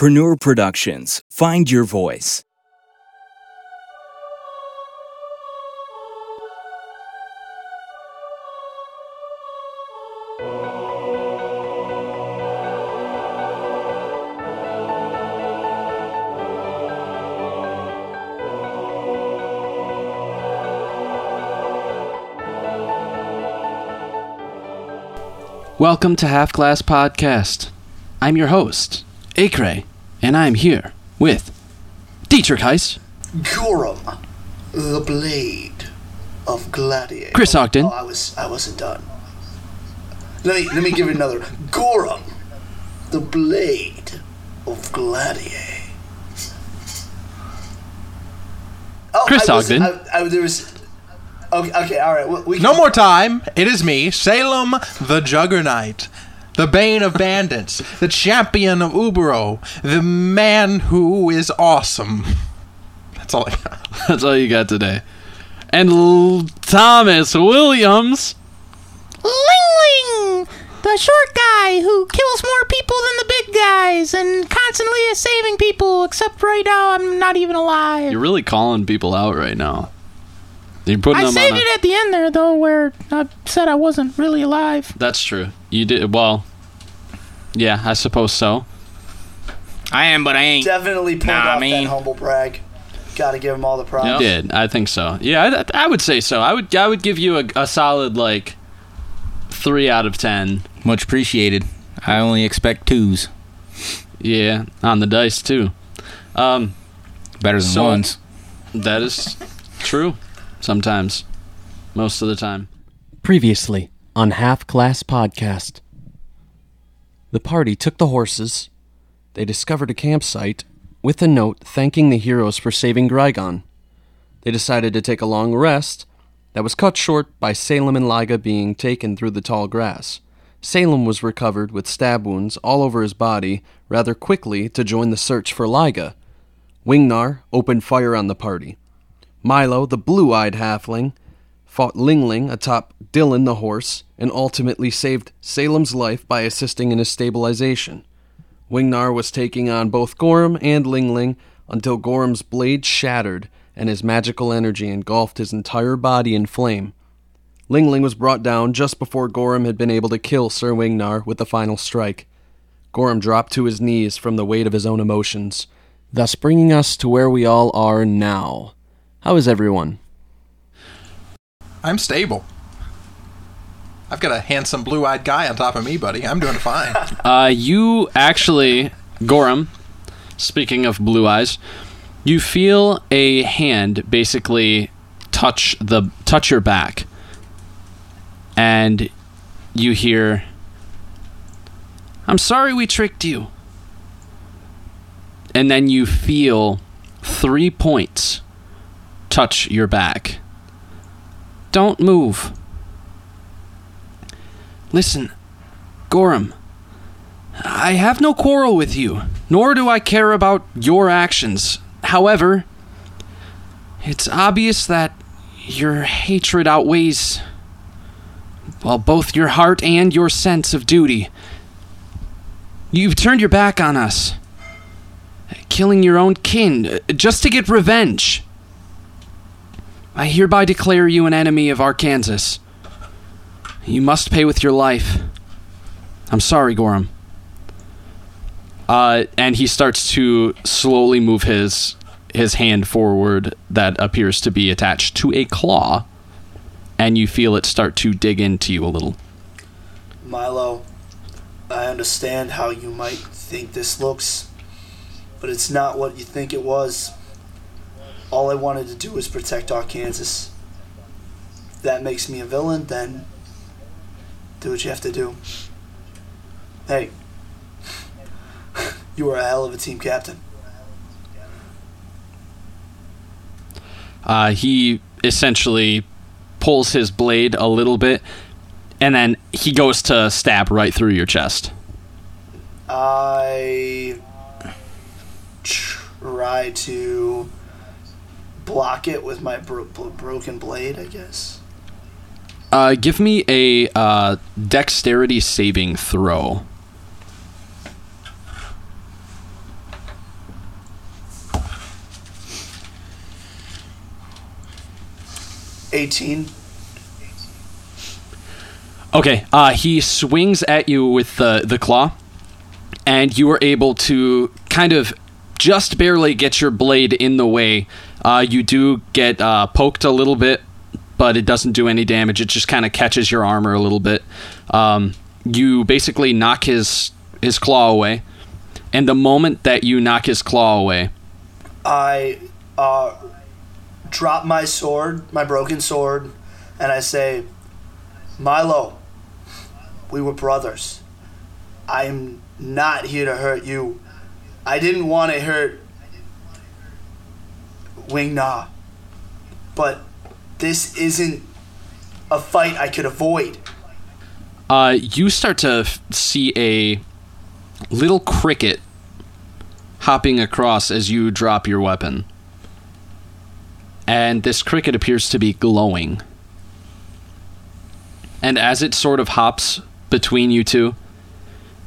Preneur Productions. Find your voice. Welcome to Half Glass Podcast. I'm your host, Acre, and I'm here with Dietrich Heiss, Gorham, the blade of Gladiator. Chris Ogden. Oh, I was I wasn't done. Let me let me give you another. Gorham, the blade of Gladiator. Oh, Chris I wasn't- Ogden. I, I, there was. Okay, okay, all right. We, we No more time. It is me, Salem the Juggernaut, the bane of bandits, the champion of Ubero, the man who is awesome. That's all I got. That's all you got today. And L- Thomas Williams. Ling Ling! The short guy who kills more people than the big guys and constantly is saving people, except right now I'm not even alive. You're really calling people out right now. You're putting I them saved on a- it at the end there, though, where I said I wasn't really alive. That's true. You did well. Yeah, I suppose so. I am, but I ain't. definitely pulled Nah, off man. that humble brag. Got to give him all the props. You did. I think so. Yeah, I, I would say so. I would. I would give you a, a solid like three out of ten. Much appreciated. I only expect twos. Yeah, on the dice too. Um, Better than So- ones. that is true. Sometimes, most of the time. Previously on Half Glass Podcast. The party took the horses. They discovered a campsite with a note thanking the heroes for saving Grygon. They decided to take a long rest that was cut short by Salem and Liga being taken through the tall grass. Salem was recovered with stab wounds all over his body rather quickly to join the search for Liga. Wingnar opened fire on the party. Milo, the blue eyed halfling, fought Lingling atop Dylan the horse, and ultimately saved Salem's life by assisting in his stabilization. Wingnar was taking on both Gorham and Lingling until Gorham's blade shattered and his magical energy engulfed his entire body in flame. Lingling was brought down just before Gorham had been able to kill Sir Wingnar with the final strike. Gorham dropped to his knees from the weight of his own emotions, thus bringing us to where we all are now. How is everyone? I'm stable. I've got a handsome blue eyed guy on top of me, buddy. I'm doing fine. Uh, you actually, Gorham. Speaking of blue eyes, you feel a hand basically touch the touch your back, and you hear, "I'm sorry we tricked you." And then you feel three points touch your back. Don't move. Listen, Gorham. I have no quarrel with you, nor do I care about your actions. However, it's obvious that your hatred outweighs, well, both your heart and your sense of duty. You've turned your back on us, killing your own kin just to get revenge. I hereby declare you an enemy of Arkansas. You must pay with your life. I'm sorry, Gorham. Uh, and he starts to slowly move his his hand forward that appears to be attached to a claw, and you feel it start to dig into you a little. Milo, I understand how you might think this looks, but it's not what you think it was. All I wanted to do was protect Arkansas. If that makes me a villain, then do what you have to do. Hey, you are a hell of a team captain. Uh, he essentially pulls his blade a little bit, and then he goes to stab right through your chest. I try to block it with my bro- bro- broken blade, I guess. Uh, give me a uh, dexterity saving throw. Eighteen. Okay. Uh, he swings at you with the the claw, and you are able to kind of just barely get your blade in the way uh, you do get uh, poked a little bit, but it doesn't do any damage. It just kind of catches your armor a little bit. Um, you basically knock his his claw away, and the moment that you knock his claw away, I uh, drop my sword, my broken sword, and I say, Milo, we were brothers. I'm not here to hurt you. I didn't want to hurt Wing Na, but this isn't a fight I could avoid. uh, you start to see a little cricket hopping across as you drop your weapon. And this cricket appears to be glowing. And as it sort of hops between you two,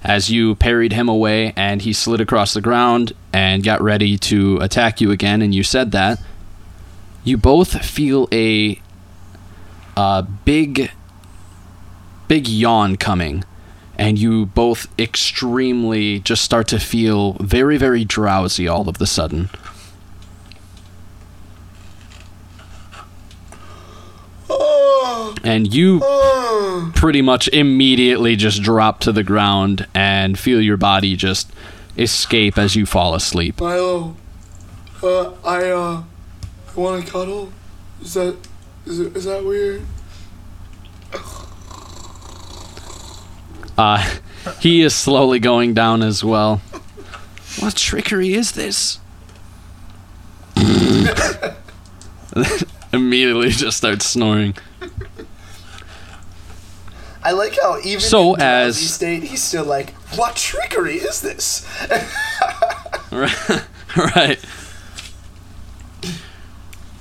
as you parried him away and he slid across the ground and got ready to attack you again, and you said that, you both feel a, a big big yawn coming and you both extremely just start to feel very very drowsy all of the sudden and you pretty much immediately just drop to the ground and feel your body just escape as you fall asleep Milo, uh, I, uh, want to cuddle. Is that, is, it, is that weird? uh, he is slowly going down as well what trickery is this immediately just starts snoring I like how even So in drowsy as- state, he's still like, what trickery is this? right.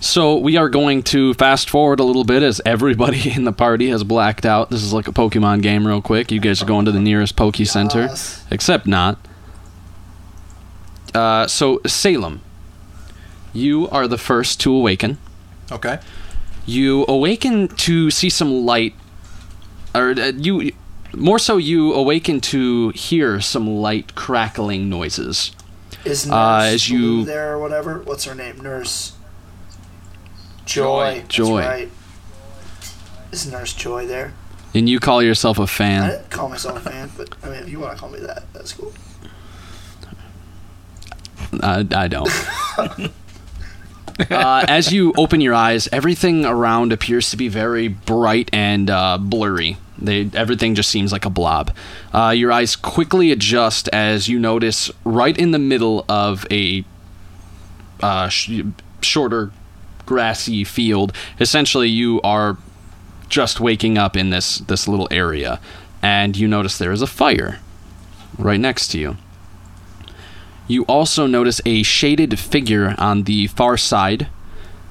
So we are going to fast forward a little bit as everybody in the party has blacked out. This is like a Pokemon game, real quick. You guys are going to the nearest Poke Center, Yes. except not. Uh, so Salem, you are the first to awaken. Okay. You awaken to see some light, or uh, you, more so, you awaken to hear some light crackling noises. Is Nurse Uh, as you- there or whatever? What's her name? Nurse Joy. Joy. right. Is Nurse Joy there? And you call yourself a fan. I didn't call myself a fan, but I mean, if you want to call me that, that's cool. I, I don't. uh, as you open your eyes, everything around appears to be very bright and uh, blurry. They, everything just seems like a blob. Uh, your eyes quickly adjust as you notice right in the middle of a uh, sh- shorter grassy field. Essentially, you are just waking up in this this little area, and you notice there is a fire right next to you. You also notice a shaded figure on the far side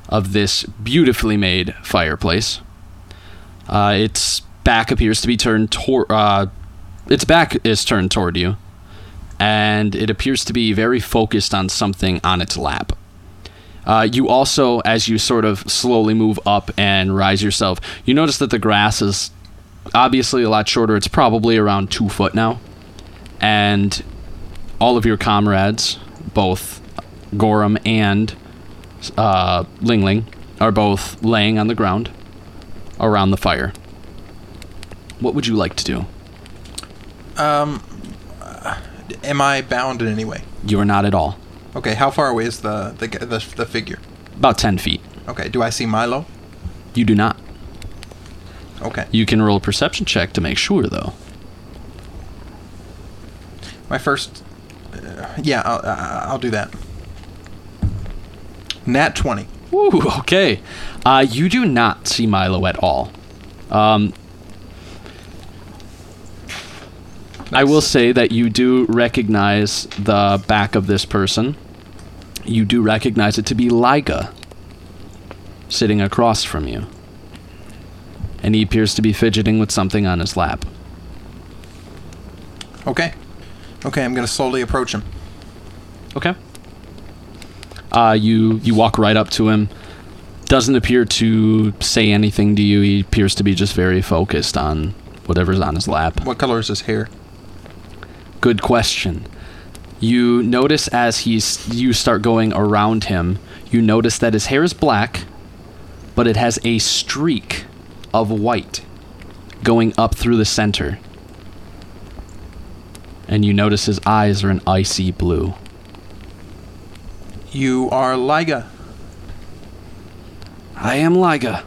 of this beautifully made fireplace. Uh, its back appears to be turned toward. Uh, its back is turned toward you, and it appears to be very focused on something on its lap. Uh, you also, as you sort of slowly move up and rise yourself, you notice that the grass is obviously a lot shorter. It's probably around two foot now, and all of your comrades, both Gorham and uh, Ling Ling, are both laying on the ground around the fire. What would you like to do? Um, am I bound in any way? You are not at all. Okay. How far away is the the the, the figure? About 10 feet. Okay. Do I see Milo? You do not. Okay. You can roll a perception check to make sure, though. My first. Uh, yeah, I'll, uh, I'll do that. Nat twenty. Ooh, okay. Uh, you do not see Milo at all. Um, I will say that you do recognize the back of this person. You do recognize it to be Liga, sitting across from you. And he appears to be fidgeting with something on his lap. Okay. Okay. I'm gonna slowly approach him. Okay. Uh, you you walk right up to him, doesn't appear to say anything to you. He appears to be just very focused on whatever's on his lap. What color is his hair? Good question. You notice as he's you start going around him, you notice that his hair is black, but it has a streak of white going up through the center. And you notice his eyes are an icy blue. You are Liga. I am Liga.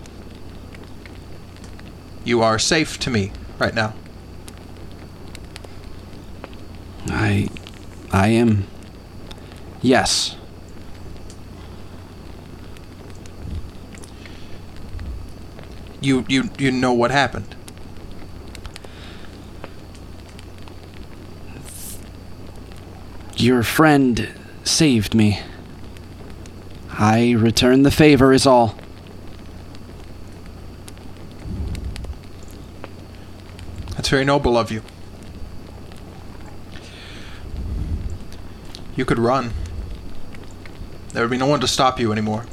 You are safe to me right now. I I am Yes. You you you know what happened. Your friend saved me. I return the favor is all. That's very noble of you. You could run. There would be no one to stop you anymore.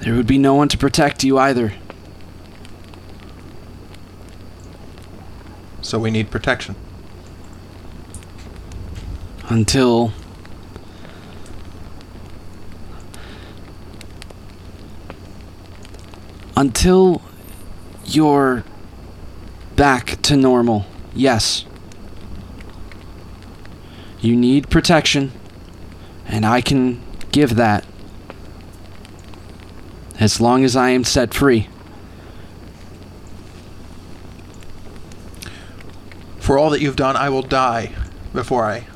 There would be no one to protect you either. So we need protection. Until. Until you're back to normal. Yes. You need protection, and I can give that. As long as I am set free. For all that you've done, I will die before I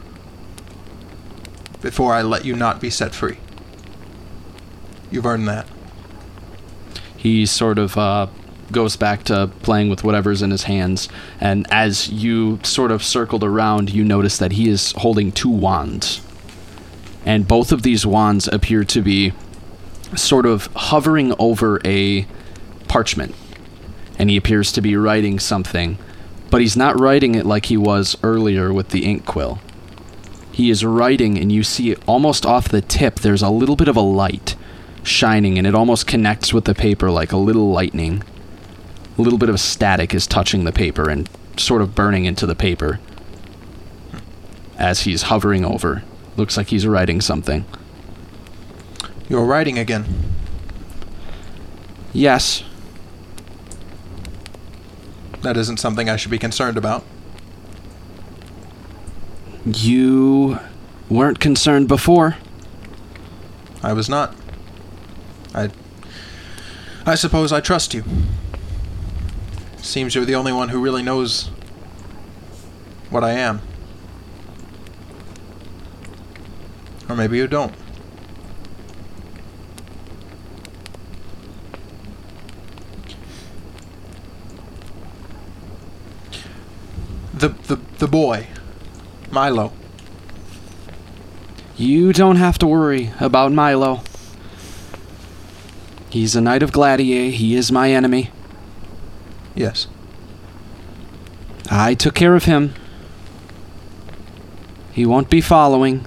before I let you not be set free. You've earned that. he sort of uh, goes back to playing with whatever's in his hands. And as you sort of circled around, you notice that he is holding two wands. And both of these wands appear to be sort of hovering over a parchment. And he appears to be writing something, but he's not writing it like he was earlier with the ink quill. He is writing, and you see almost off the tip, there's a little bit of a light shining, and it almost connects with the paper like a little lightning. A little bit of static is touching the paper and sort of burning into the paper as he's hovering over. Looks like he's writing something. You're writing again. Yes, That isn't something I should be concerned about. you weren't concerned before. I was not. I I suppose I trust you. Seems you're the only one who really knows what I am. Or maybe you don't. The the the boy, Milo. You don't have to worry about Milo. He's a knight of Gladiator. He is my enemy. Yes. I took care of him. He won't be following.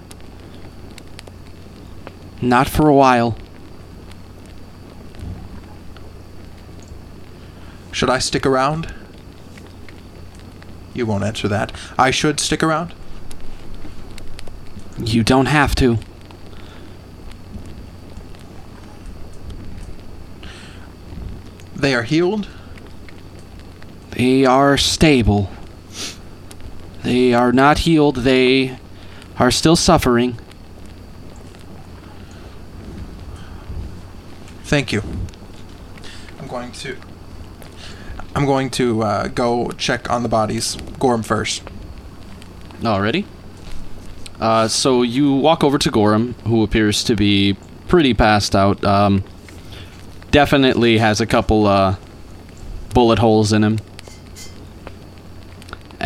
Not for a while. Should I stick around? You won't answer that. I should stick around? You don't have to. They are healed? They are stable. They are not healed. They are still suffering. Thank you. I'm going to. I'm going to uh, go check on the bodies. Gorm first. Already? Uh, so you walk over to Gorham, who appears to be pretty passed out. Um, definitely has a couple uh, bullet holes in him.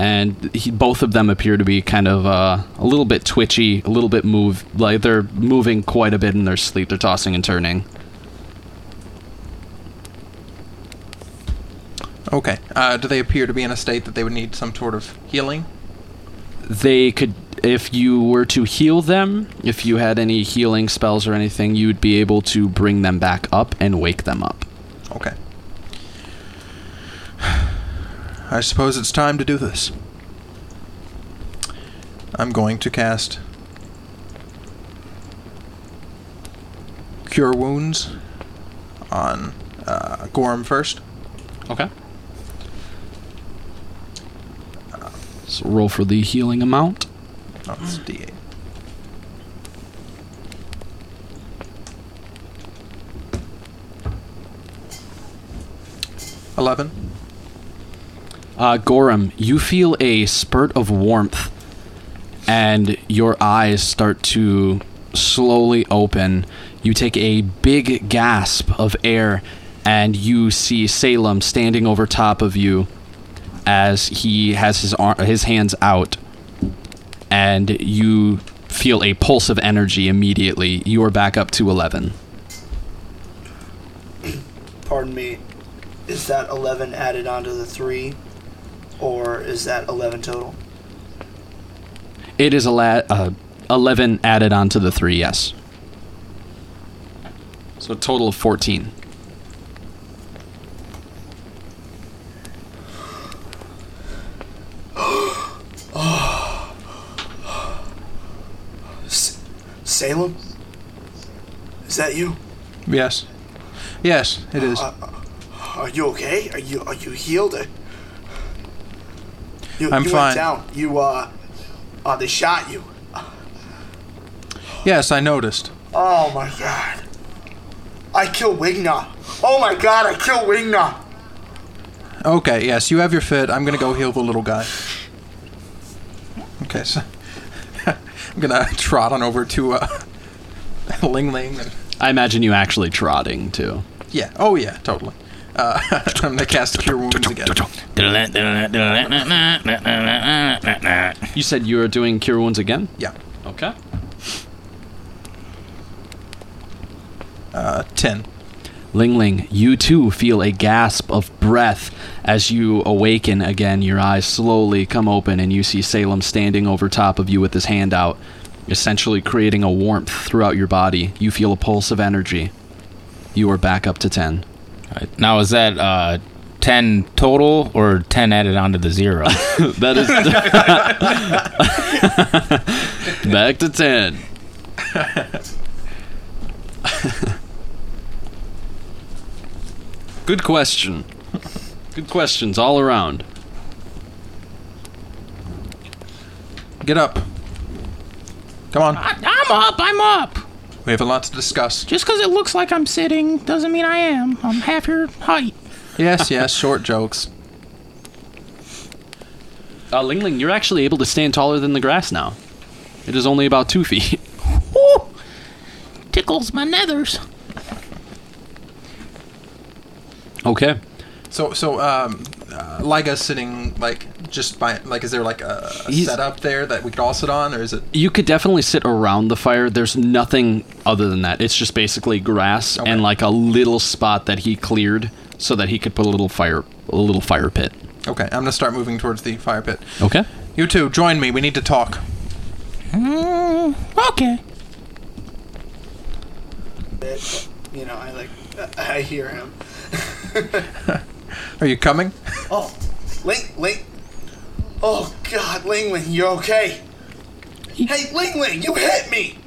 And he, both of them appear to be kind of uh, a little bit twitchy, a little bit move like they're moving quite a bit in their sleep. They're tossing and turning. Okay. Uh, do they appear to be in a state that they would need some sort of healing? they could if you were to heal them, if you had any healing spells or anything, you would be able to bring them back up and wake them up. Okay. I suppose it's time to do this. I'm going to cast Cure Wounds on uh, Gorham first. Okay. So roll for the healing amount. Oh, it's D8. Eleven. Uh, Gorham, you feel a spurt of warmth, and your eyes start to slowly open. You take a big gasp of air, and you see Salem standing over top of you as he has his ar- his hands out, and you feel a pulse of energy immediately. You are back up to eleven. Pardon me. Is that 11 added onto the 3? Or is that 11 total? It is a la- uh, eleven added onto the three. Yes. So a total of fourteen. Salem? Is that you? Yes. Yes, it is. Are you okay? Are you are you healed? You, I'm you fine. Went down. You uh, uh, they shot you. yes, I noticed. Oh my god. I killed Wingnut. Oh my god, I killed Wingnut. Okay, yes, you have your fit. I'm gonna go heal the little guy. Okay, so I'm gonna trot on over to uh, Ling Ling. And, I imagine you actually trotting too. yeah, oh yeah, totally. Uh, I'm gonna cast Cure Wounds again. You said you are doing cure wounds again. Yeah, Okay. uh, ten. Ling Ling, you too feel a gasp of breath as you awaken again. Your eyes slowly come open, and you see Salem standing over top of you with his hand out, essentially creating a warmth throughout your body. You feel a pulse of energy. You are back up to 10. Now is that uh, ten total or ten added onto the zero? That is. back to 10. Good question. Good questions all around. Get up. Come on. I, I'm up. I'm up. We have a lot to discuss. Just because it looks like I'm sitting doesn't mean I am. I'm half your height. Yes, yes, short jokes. Uh, Ling Ling, you're actually able to stand taller than the grass now. It is only about two feet. Woo! Tickles my nethers. Okay. So, so, um, uh, Liga's sitting like just by like, is there like a, a He's- setup there that we could all sit on, or is it? You could definitely sit around the fire. There's nothing other than that. It's just basically grass Okay. and like a little spot that he cleared so that he could put a little fire, a little fire pit. Okay, I'm gonna start moving towards the fire pit. Okay. You two, join me. We need to talk. Mm, okay. Bit, you know, I like I hear him. Are you coming? Oh, Ling Ling. Oh God, Ling Ling, you okay? Hey, Ling Ling, you hit me.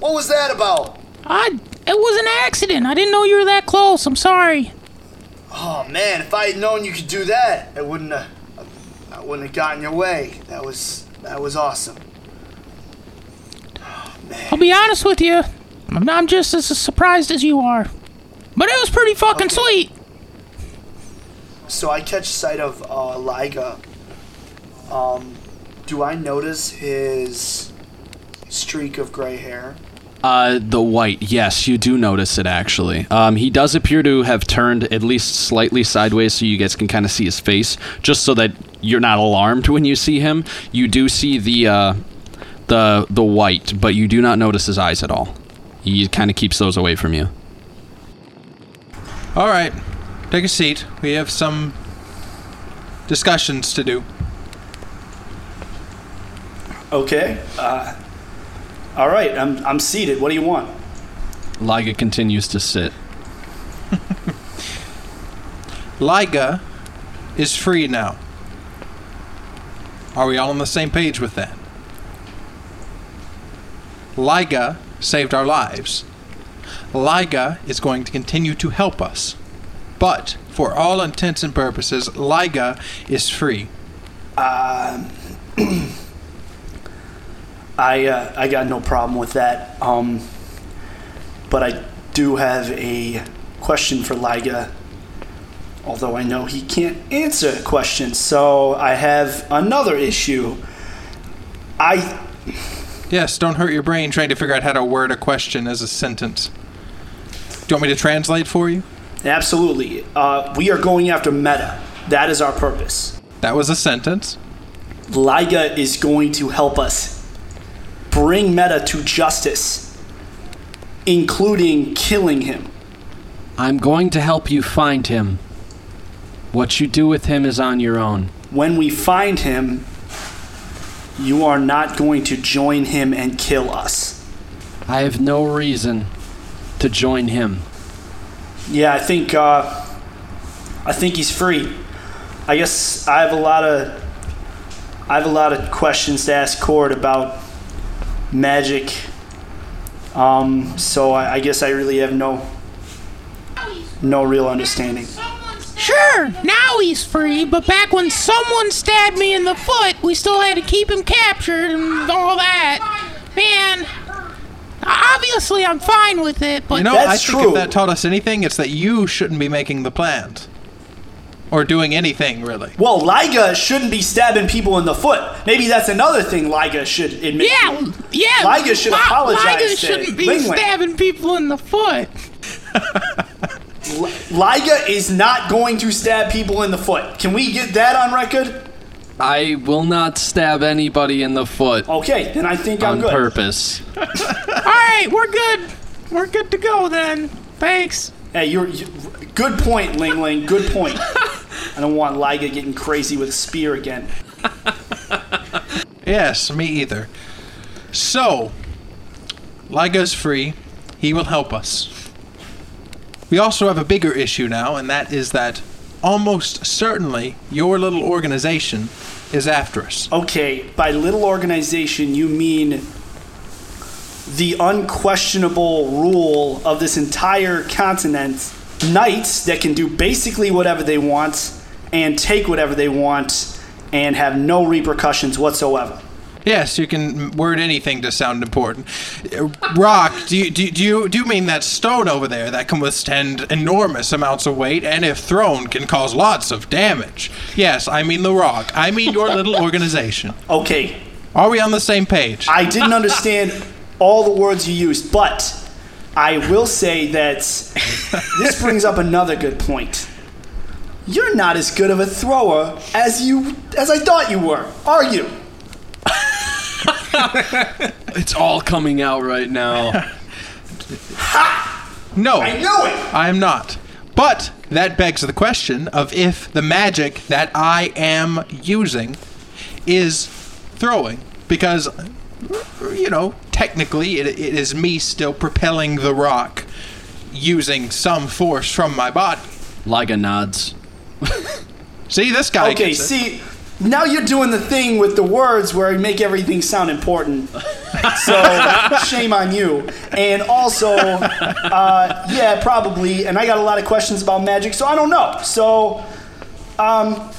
What was that about? I. It was an accident. I didn't know you were that close. I'm sorry. Oh man, if I had known you could do that, I wouldn't have. I wouldn't have gotten your way. That was that was awesome. Oh, man. I'll be honest with you. I'm I'm just as surprised as you are. But it was pretty fucking sweet. So I catch sight of uh, Liga. Um, do I notice his streak of gray hair? Uh, the white. Yes, you do notice it actually. Um, he does appear to have turned at least slightly sideways, so you guys can kind of see his face, just so that you're not alarmed when you see him. You do see the uh, the the white, but you do not notice his eyes at all. He kind of keeps those away from you. All right, take a seat. We have some discussions to do. Okay. Uh, all right. I'm I'm seated. What do you want? Liga continues to sit. Liga is free now. Are we all on the same page with that? Liga saved our lives. Liga is going to continue to help us. But, for all intents and purposes, Liga is free. I uh, I got no problem with that. Um, but I do have a question for Liga. Although I know he can't answer questions, so I have another issue. I Yes, don't hurt your brain trying to figure out how to word a question as a sentence. Do you want me to translate for you? absolutely. Uh, we are going after Meta. That is our purpose. That was a sentence. Liga is going to help us bring Meta to justice, including killing him. I'm going to help you find him. What you do with him is on your own. When we find him, you are not going to join him and kill us. I have no reason to join him. Yeah, I think uh, I think he's free. I guess I have a lot of I have a lot of questions to ask Cord about magic. Um, so I, I guess I really have no no real understanding. Sure, now he's free, but back when someone stabbed me in the foot, we still had to keep him captured and all that. Man, obviously I'm fine with it, but You know, That's I think true. if that taught us anything, it's that you shouldn't be making the plans. Or doing anything, really. Well, Liga shouldn't be stabbing people in the foot. Maybe that's another thing Liga should admit. yeah, yeah. Liga should Li- apologize Liga shouldn't be Ling Ling. stabbing people in the foot. Liga is not going to stab people in the foot. Can we get that on record? I will not stab anybody in the foot Okay, then I think I'm good. on purpose. All right, we're good. We're good to go then. Thanks. Hey, you're, you good point, Ling Ling. Good point. I don't want Liga getting crazy with a spear again. Yes, me either. So, Liga's free. He will help us. We also have a bigger issue now, and that is that almost certainly your little organization is after us. Okay, by little organization, you mean the unquestionable rule of this entire continent knights that can do basically whatever they want and take whatever they want and have no repercussions whatsoever. Yes, you can word anything to sound important. Rock, do you, do, do you do you mean that stone over there that can withstand enormous amounts of weight and if thrown can cause lots of damage? Yes, I mean the rock. I mean your little organization. Okay, Are we on the same page? I didn't understand all the words you used, but I will say that this brings up another good point. You're not as good of a thrower as you as I thought you were, are you? It's all coming out right now. No, I knew it. I am not. But that begs the question of if the magic that I am using is throwing. Because, you know, technically it, it is me still propelling the rock using some force from my body. Liga nods. See, this guy Okay, gets it. see, now you're doing the thing with the words where you make everything sound important. So shame on you. And also, uh, yeah, probably. And I got a lot of questions about magic, so I don't know. So, um,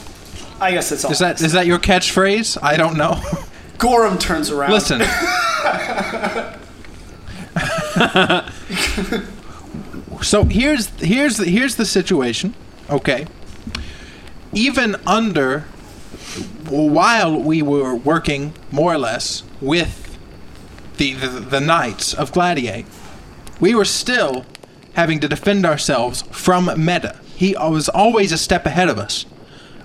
I guess that's all. Is that is that your catchphrase? I don't know. Gorham turns around. Listen. so here's here's the, here's the situation. Okay. Even under while we were working more or less with the the, the knights of Gladiate, we were still having to defend ourselves from Meta. He was always a step ahead of us.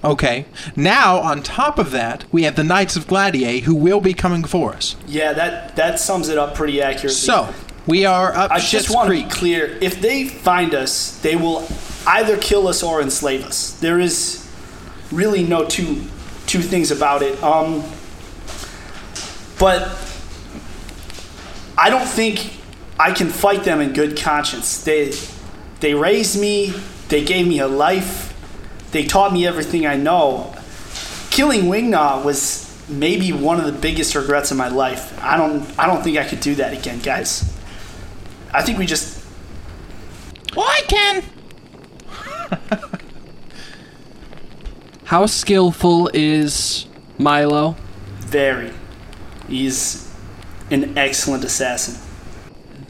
Okay. Now, on top of that, we have the Knights of Gladiator who will be coming for us. Yeah, that that sums it up pretty accurately. So, we are up I just want to be clear: if they find us, they will either kill us or enslave us. There is really no two two things about it. Um, but I don't think I can fight them in good conscience. They they raised me, they gave me a life, they taught me everything I know. Killing Wingnar was maybe one of the biggest regrets of my life. I don't I don't think I could do that again, guys. I think we just Well, I can. How skillful is Milo? very. He's an excellent assassin.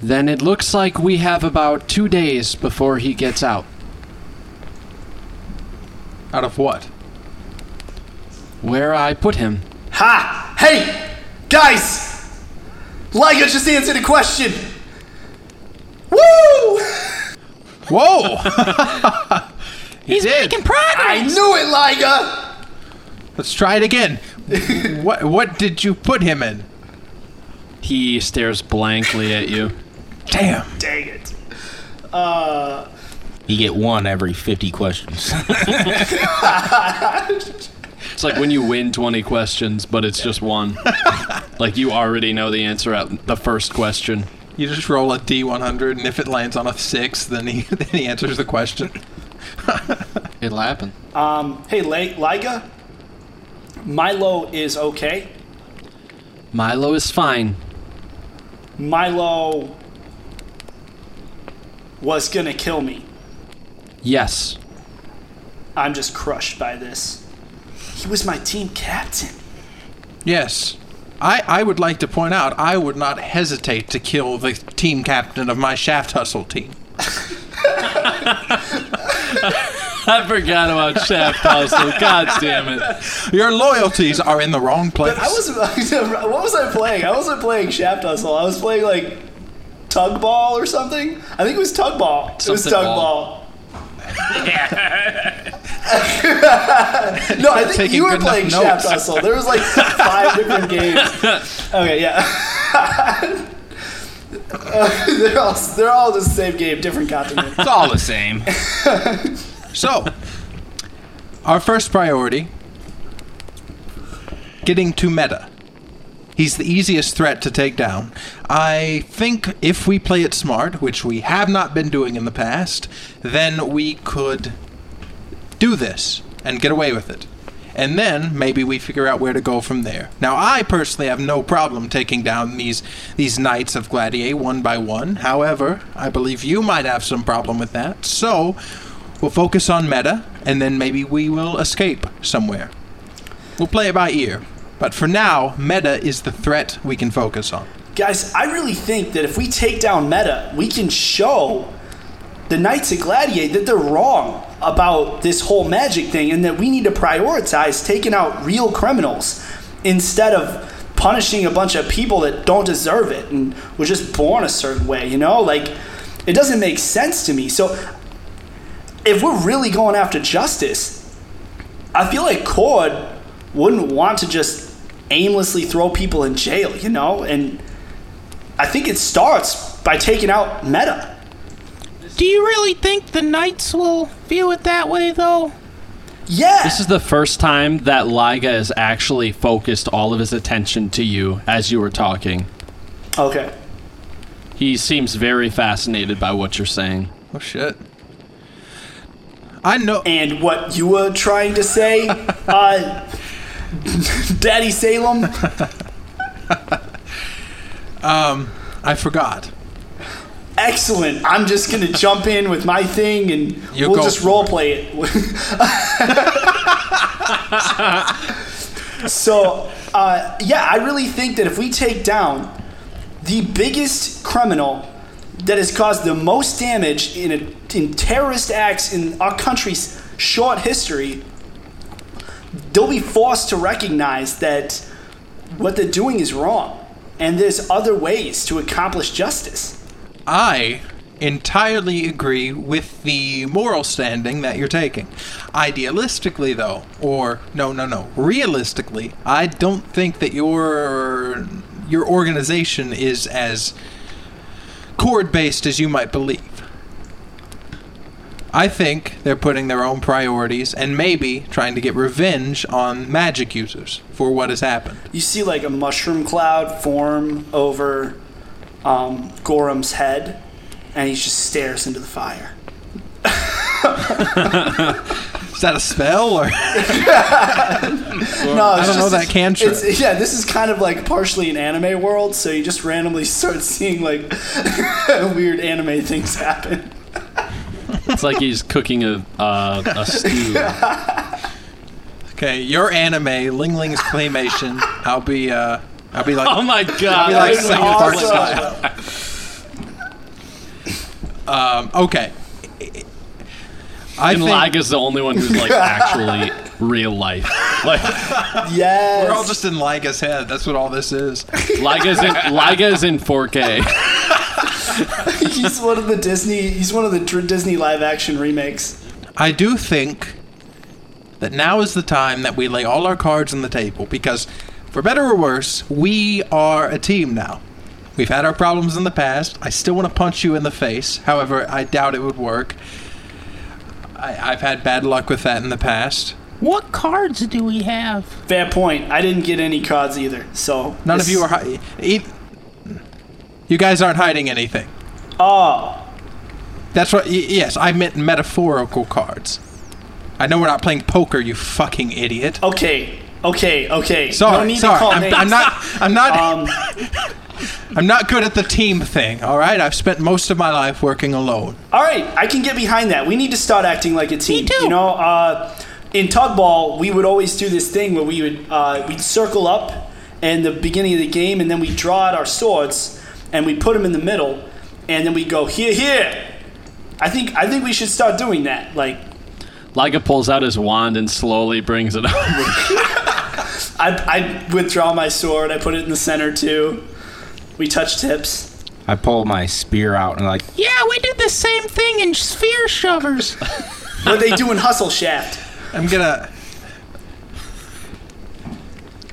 Then it looks like we have about two days before he gets out. Out of what? Where I put him. Ha! Hey! Guys! Liga just answered a question! Woo! Whoa! He's did. making progress. I knew it, Liga! Let's try it again. what what did you put him in? He stares blankly at you. Damn. Dang it. Uh, You get one every 50 questions. It's like when you win 20 questions, but it's just one. like you already know the answer at the first question. You just roll a D100, and if it lands on a six, then he then he answers the question. It'll happen. Um, hey, Li- Liga? Milo is okay. Milo is fine. Milo was gonna kill me. Yes. I'm just crushed by this. He was my team captain. Yes. I, I would like to point out I would not hesitate to kill the team captain of my shaft hustle team. I forgot about Shaft Hustle. God damn it. Your loyalties are in the wrong place. But I was what was I playing? I wasn't playing Shaft Hustle. I was playing like Tug Ball or something. I think it was Tug Ball. it was Something Tug ball. Ball. no, I think you were playing. Shaft Hustle. There was like five different games. Okay, yeah. Uh, they're all they're all the same game, different continent. it's all the same. So, our first priority getting to meta. He's the easiest threat to take down. I think if we play it smart, which we have not been doing in the past, then we could do this and get away with it. And then maybe we figure out where to go from there. Now, I personally have no problem taking down these these knights of Gladiator one by one. However, I believe you might have some problem with that. So, we'll focus on meta, and then maybe we will escape somewhere. We'll play it by ear. But for now, meta is the threat we can focus on. Guys, I really think that if we take down Meta, we can show the Knights of Gladiator that they're wrong about this whole magic thing and that we need to prioritize taking out real criminals instead of punishing a bunch of people that don't deserve it and were just born a certain way, you know? Like, it doesn't make sense to me. So, if we're really going after justice, I feel like Cord wouldn't want to just aimlessly throw people in jail, you know? And I think it starts by taking out Meta. Do you really think the Knights will view it that way, though? Yeah. This is the first time that Liga has actually focused all of his attention to you as you were talking. okay. He seems very fascinated by what you're saying. Oh shit. I know. And what you were trying to say, uh, Daddy Salem? um, I forgot. Excellent. I'm just gonna jump in with my thing, and You we'll just role play it. so, uh, yeah, I really think that if we take down the biggest criminal that has caused the most damage in a, in terrorist acts in our country's short history, they'll be forced to recognize that what they're doing is wrong, and there's other ways to accomplish justice. I entirely agree with the moral standing that you're taking. Idealistically, though, or no, no, no, realistically, I don't think that your your organization is as Cord based as you might believe. I think they're putting their own priorities and maybe trying to get revenge on magic users for what has happened. You see like a mushroom cloud form over um, Gorham's head, and he just stares into the fire. Is that a spell or No, I don't know that cantrip. It's, yeah, this is kind of like partially an anime world, so you just randomly start seeing like weird anime things happen. It's like he's cooking a uh, a stew. Okay, your anime, Ling Ling's claymation. I'll be uh I'll be like Oh my I'll be god! like That is South Park awesome. style. Um okay. I and think Laga's the only one who's like actually real life. Like Yes. we're all just in Liga's head. That's what all this is. Laga's in Laga's in 4K. he's one of the Disney. He's one of the Disney live action remakes. I do think that now is the time that we lay all our cards on the table because, for better or worse, we are a team now. We've had our problems in the past. I still want to punch you in the face. However, I doubt it would work. I, I've had bad luck with that in the past. What cards do we have? Fair point. I didn't get any cards either, so None this- of you are. Hi- e- you guys aren't hiding anything. Oh, That's what. Y- yes, I meant metaphorical cards. I know we're not playing poker, you fucking idiot. okay, okay, okay. Sorry, no need sorry. To call I'm, names. I'm not. I'm not. Um, I'm not good at the team thing, all right? I've spent most of my life working alone. all right, I can get behind that. We need to start acting like a team. too. You know, uh, in tug ball, we would always do this thing where we would uh, we'd circle up in the beginning of the game, and then we draw out our swords and we put them in the middle, and then we go here, here. I think I think we should start doing that. Like Laga pulls out his wand and slowly brings it over. I, I withdraw my sword, I put it in the center too. We touch tips. I pull my spear out and like, Yeah, we did the same thing in sphere shovers. What they do in Hustle Shaft. I'm gonna.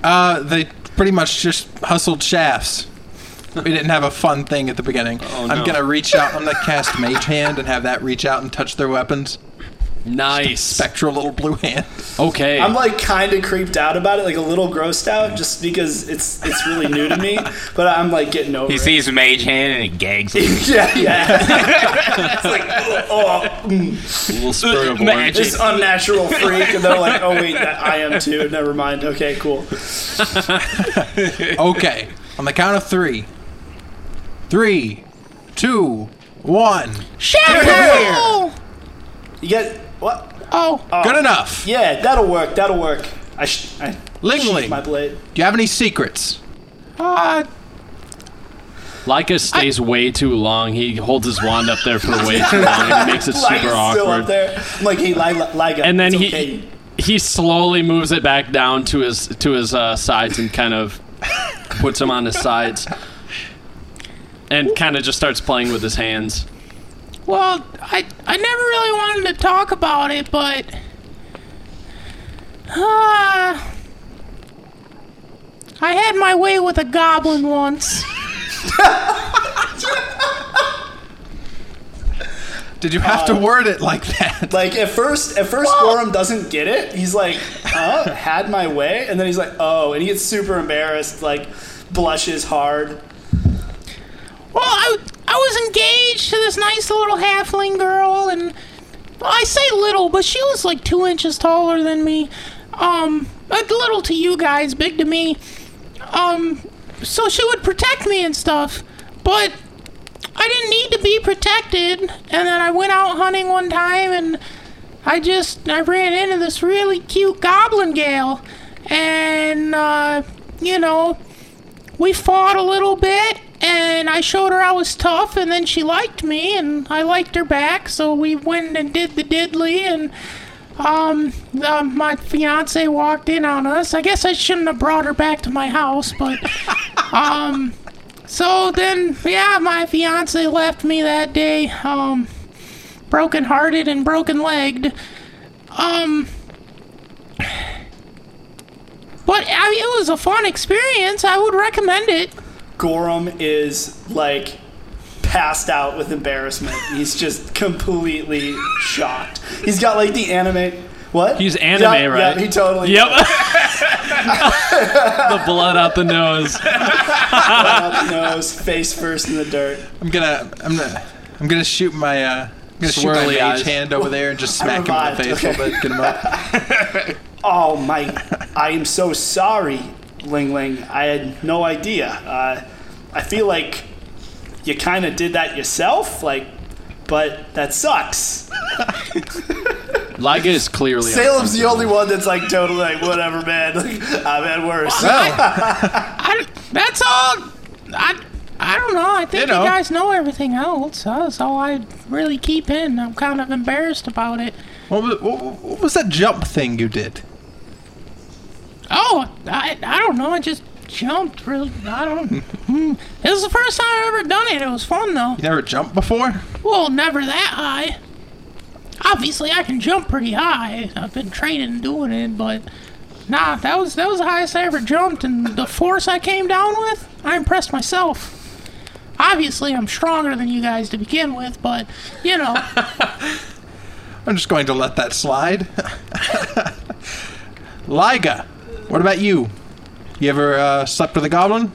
Uh, they pretty much just hustled shafts. We didn't have a fun thing at the beginning. I'm no. gonna reach out. I'm gonna cast Mage Hand and have that reach out and touch their weapons. nice. Spectral little blue hand. Okay. I'm like kind of creeped out about it, like a little grossed out, just because it's it's really new to me. But I'm like getting over he it. sees Mage Hand and he gags him. yeah, yeah. it's like, oh, mm, little spur of Magic. this unnatural freak, and they're like, oh wait, that, I am too. Never mind. Okay, cool. Okay, on the count of three. Three, two, one. Shadow! You get what? Oh, Good enough. Yeah, that'll work. That'll work. I, sh- I Ling sheath Ling, my do you have any secrets? uh, Laika stays way too long. He holds his wand up there for way too long, and it makes it Like super it's still up awkward. there. I'm like, hey, Liga, Liga And then it's he okay. he slowly moves it back down to his to his uh, sides and kind of puts him on his sides, and kind of just starts playing with his hands. well, I I never really wanted to talk about it, but uh, I had my way with a goblin once. Did you have to word it like that? Like at first, at first, Gorham doesn't get it. He's like, "Huh? Had my way," and then he's like, "Oh," and he gets super embarrassed, like blushes hard. Well, I, I was engaged to this nice little halfling girl, and well, I say little, but she was like two inches taller than me. Um, little to you guys, big to me. Um, so she would protect me and stuff, but I didn't need to be protected. And then I went out hunting one time, and I just I ran into this really cute goblin gal, and uh, you know, we fought a little bit and I showed her I was tough and then she liked me and I liked her back so we went and did the diddly and um uh, my fiance walked in on us. I guess I shouldn't have brought her back to my house but um so then yeah my fiance left me that day um broken hearted and broken legged um but I mean, it was a fun experience. I would recommend it. Gorham is like passed out with embarrassment. He's just completely shocked. He's got like the anime. What? He's anime, Yeah, right? Yeah, he totally. Yep. the blood out the nose. Out the nose, face first in the dirt. I'm gonna, I'm gonna, I'm gonna shoot my, uh, I'm gonna shoot my Swirly mage eyes. hand over there and just smack him in the revived, face a little bit, get him up. Oh my! I am so sorry, Ling Ling. I had no idea. Uh, I feel like you kind of did that yourself, like, but that sucks. Liga is clearly. Salem's the only one that's like totally like whatever, man. Like, I've had worse. Well, I, that's all. I, I don't know. I think You you, guys know everything else. That's all I really keep in. I'm kind of embarrassed about it. what was, what, what was that jump thing you did? Oh, I, I don't know. I just jumped. Really, I don't. Hmm. It was the first time I ever done it. It was fun though. You never jumped before? Well, never that high. Obviously, I can jump pretty high. I've been training and doing it, but nah, that was that was the highest I ever jumped, and the force I came down with, I impressed myself. Obviously, I'm stronger than you guys to begin with, but you know, I'm just going to let that slide. Liga, what about you? You ever uh, slept with a goblin?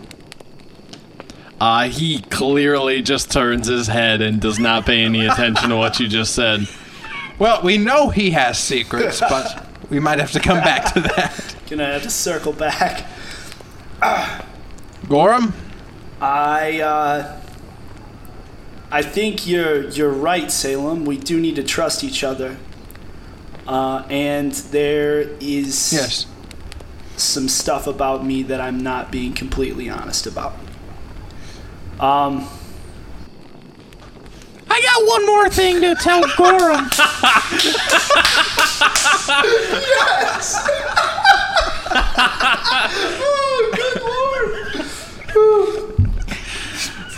Uh, he clearly just turns his head and does not pay any attention to what you just said. Well, we know he has secrets, but we might have to come back to that. Gonna have to circle back. Uh, Gorham? I uh, I think you're you're right, Salem. We do need to trust each other. Uh, and there is Yes. Some stuff about me that I'm not being completely honest about. Um, I got one more thing to tell Gorham.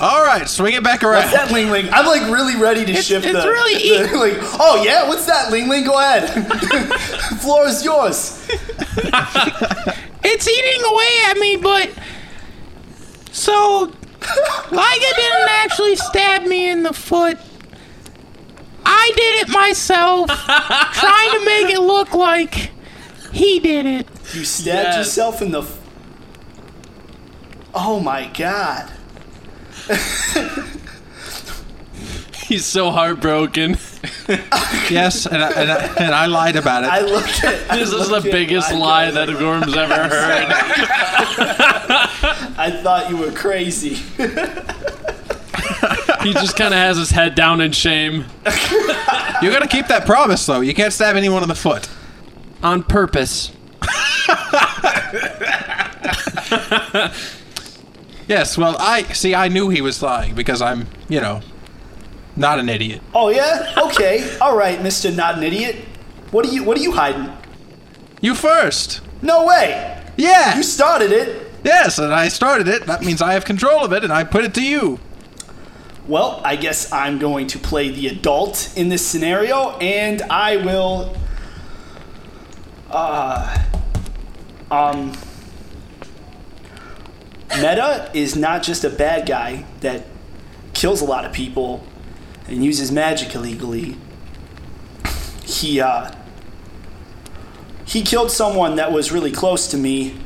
All right, swing it back what's around. that, Ling Ling? I'm like really ready to shift it's the. really the- like, oh yeah, what's that, Ling Ling? Go ahead. Floor is yours. It's eating away at me, but so Liga didn't actually stab me in the foot. I did it myself, trying to make it look like he did it. You stabbed Yes. yourself in the. F- oh my god. He's so heartbroken. Yes, and I, and, I, and I lied about it. I looked at. I This is the look at biggest my lie that like, Gorm's ever heard. I thought you were crazy. He just kind of has his head down in shame. you gotta keep that promise, though. You can't stab anyone in the foot. On purpose. Yes, well, I see. I knew he was lying because I'm, you know, not an idiot. Oh yeah? Okay. All right, Mister Not an Idiot. What are you What are you hiding? You first. No way. Yeah. You started it. Yes, and I started it. That means I have control of it, and I put it to you. Well, I guess I'm going to play the adult in this scenario, and I will. Uh, um. Meta is not just a bad guy that kills a lot of people and uses magic illegally. He, uh. He killed someone that was really close to me.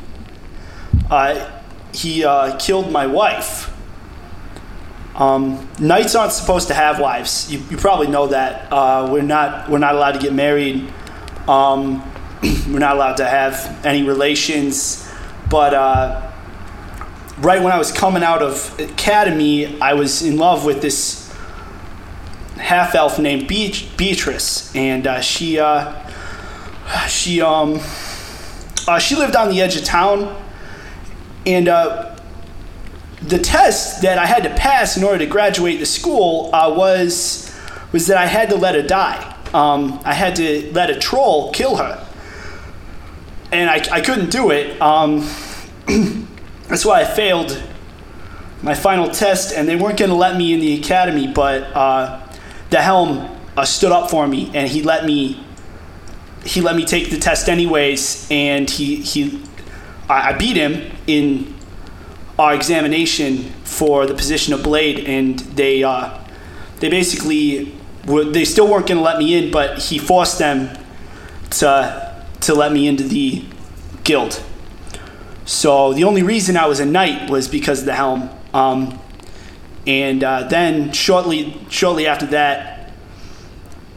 Uh, he uh, killed my wife. Um, knights aren't supposed to have wives. You, you probably know that. Uh, we're not. We're not allowed to get married. Um, we're not allowed to have any relations. But uh, right when I was coming out of academy, I was in love with this half elf named Beat- Beatrice, and uh, she uh, she um uh, she lived on the edge of town, and. Uh, the test that I had to pass in order to graduate the school uh, was was that I had to let her die. Um, I had to let a troll kill her, and I, I couldn't do it. Um, that's why I failed my final test, and they weren't going to let me in the academy. But uh, the helm uh, stood up for me, and he let me he let me take the test anyways, and he he I, I beat him in our examination for the position of blade, and they uh, they basically were, they still weren't going to let me in, but he forced them to to let me into the guild. So the only reason I was a knight was because of the helm. Um, and uh, then shortly shortly after that,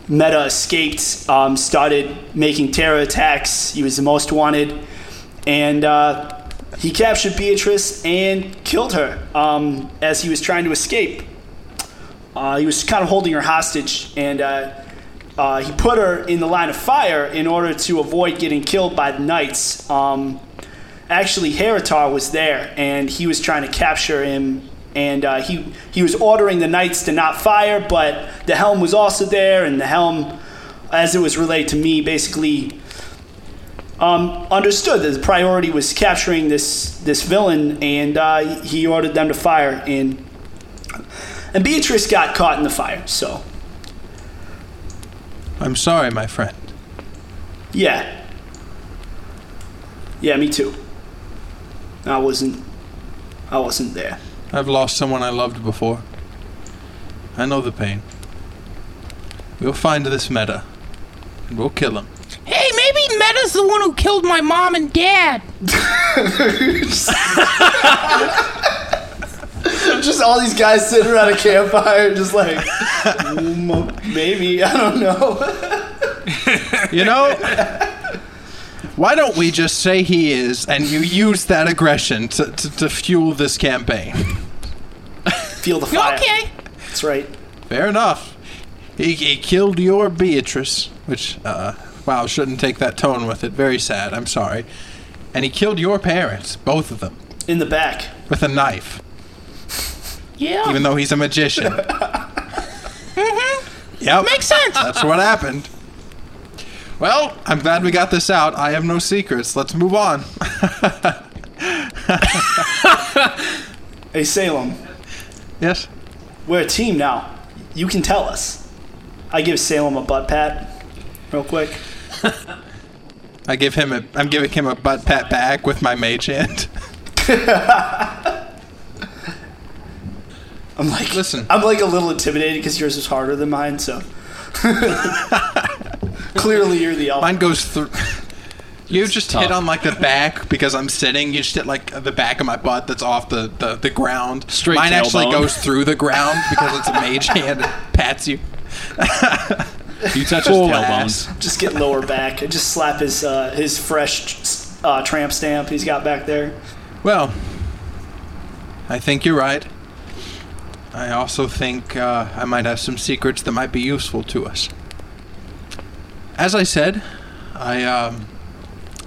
Meta escaped, um, started making terror attacks. He was the most wanted, and uh, he captured Beatrice and killed her um, as he was trying to escape. Uh, he was kind of holding her hostage, and uh, uh, he put her in the line of fire in order to avoid getting killed by the knights. Um, actually, Heritar was there, and he was trying to capture him. And uh, he he was ordering the knights to not fire, but the helm was also there, and the helm, as it was relayed to me, basically um, understood that the priority was capturing this this villain, and uh, he ordered them to fire. And and Beatrice got caught in the fire. So I'm sorry, my friend. yeah, yeah, me too. I wasn't I wasn't there. I've lost someone I loved before. I know the pain. We'll find this meta, and we'll kill him. Hey, maybe Meta's the one who killed my mom and dad. Just all these guys sitting around a campfire, just like "Mm, maybe I don't know. You know, why don't we just say he is, and you use that aggression to, to, to fuel this campaign? Feel the fire. Okay. That's right. Fair enough. He, he killed your Beatrice, which, uh, wow, shouldn't take that tone with it. Very sad. I'm sorry. And he killed your parents, both of them, In the back. with a knife, Yeah. even though he's a magician. Mm-hmm. Yep. Makes sense. That's what happened. Well, I'm glad we got this out. I have no secrets. Let's move on. Hey Salem, yes? we're a team now. You can tell us. I give Salem a butt pat, real quick. I give him a. I'm giving him a butt pat back with my mage hand. I'm like, Listen. I'm like a little intimidated because yours is harder than mine. So clearly, you're the elf. Mine goes through. You just hit tough. on like the back because I'm sitting. You just hit like the back of my butt that's off the, the, the ground. Straight Mine actually tailbone. goes through the ground because it's a mage hand and pats you. You touch his Full tailbone. Just get lower back and just slap his uh, his fresh uh, tramp stamp he's got back there. Well, I think you're right. I also think uh, I might have some secrets that might be useful to us. As I said, I um,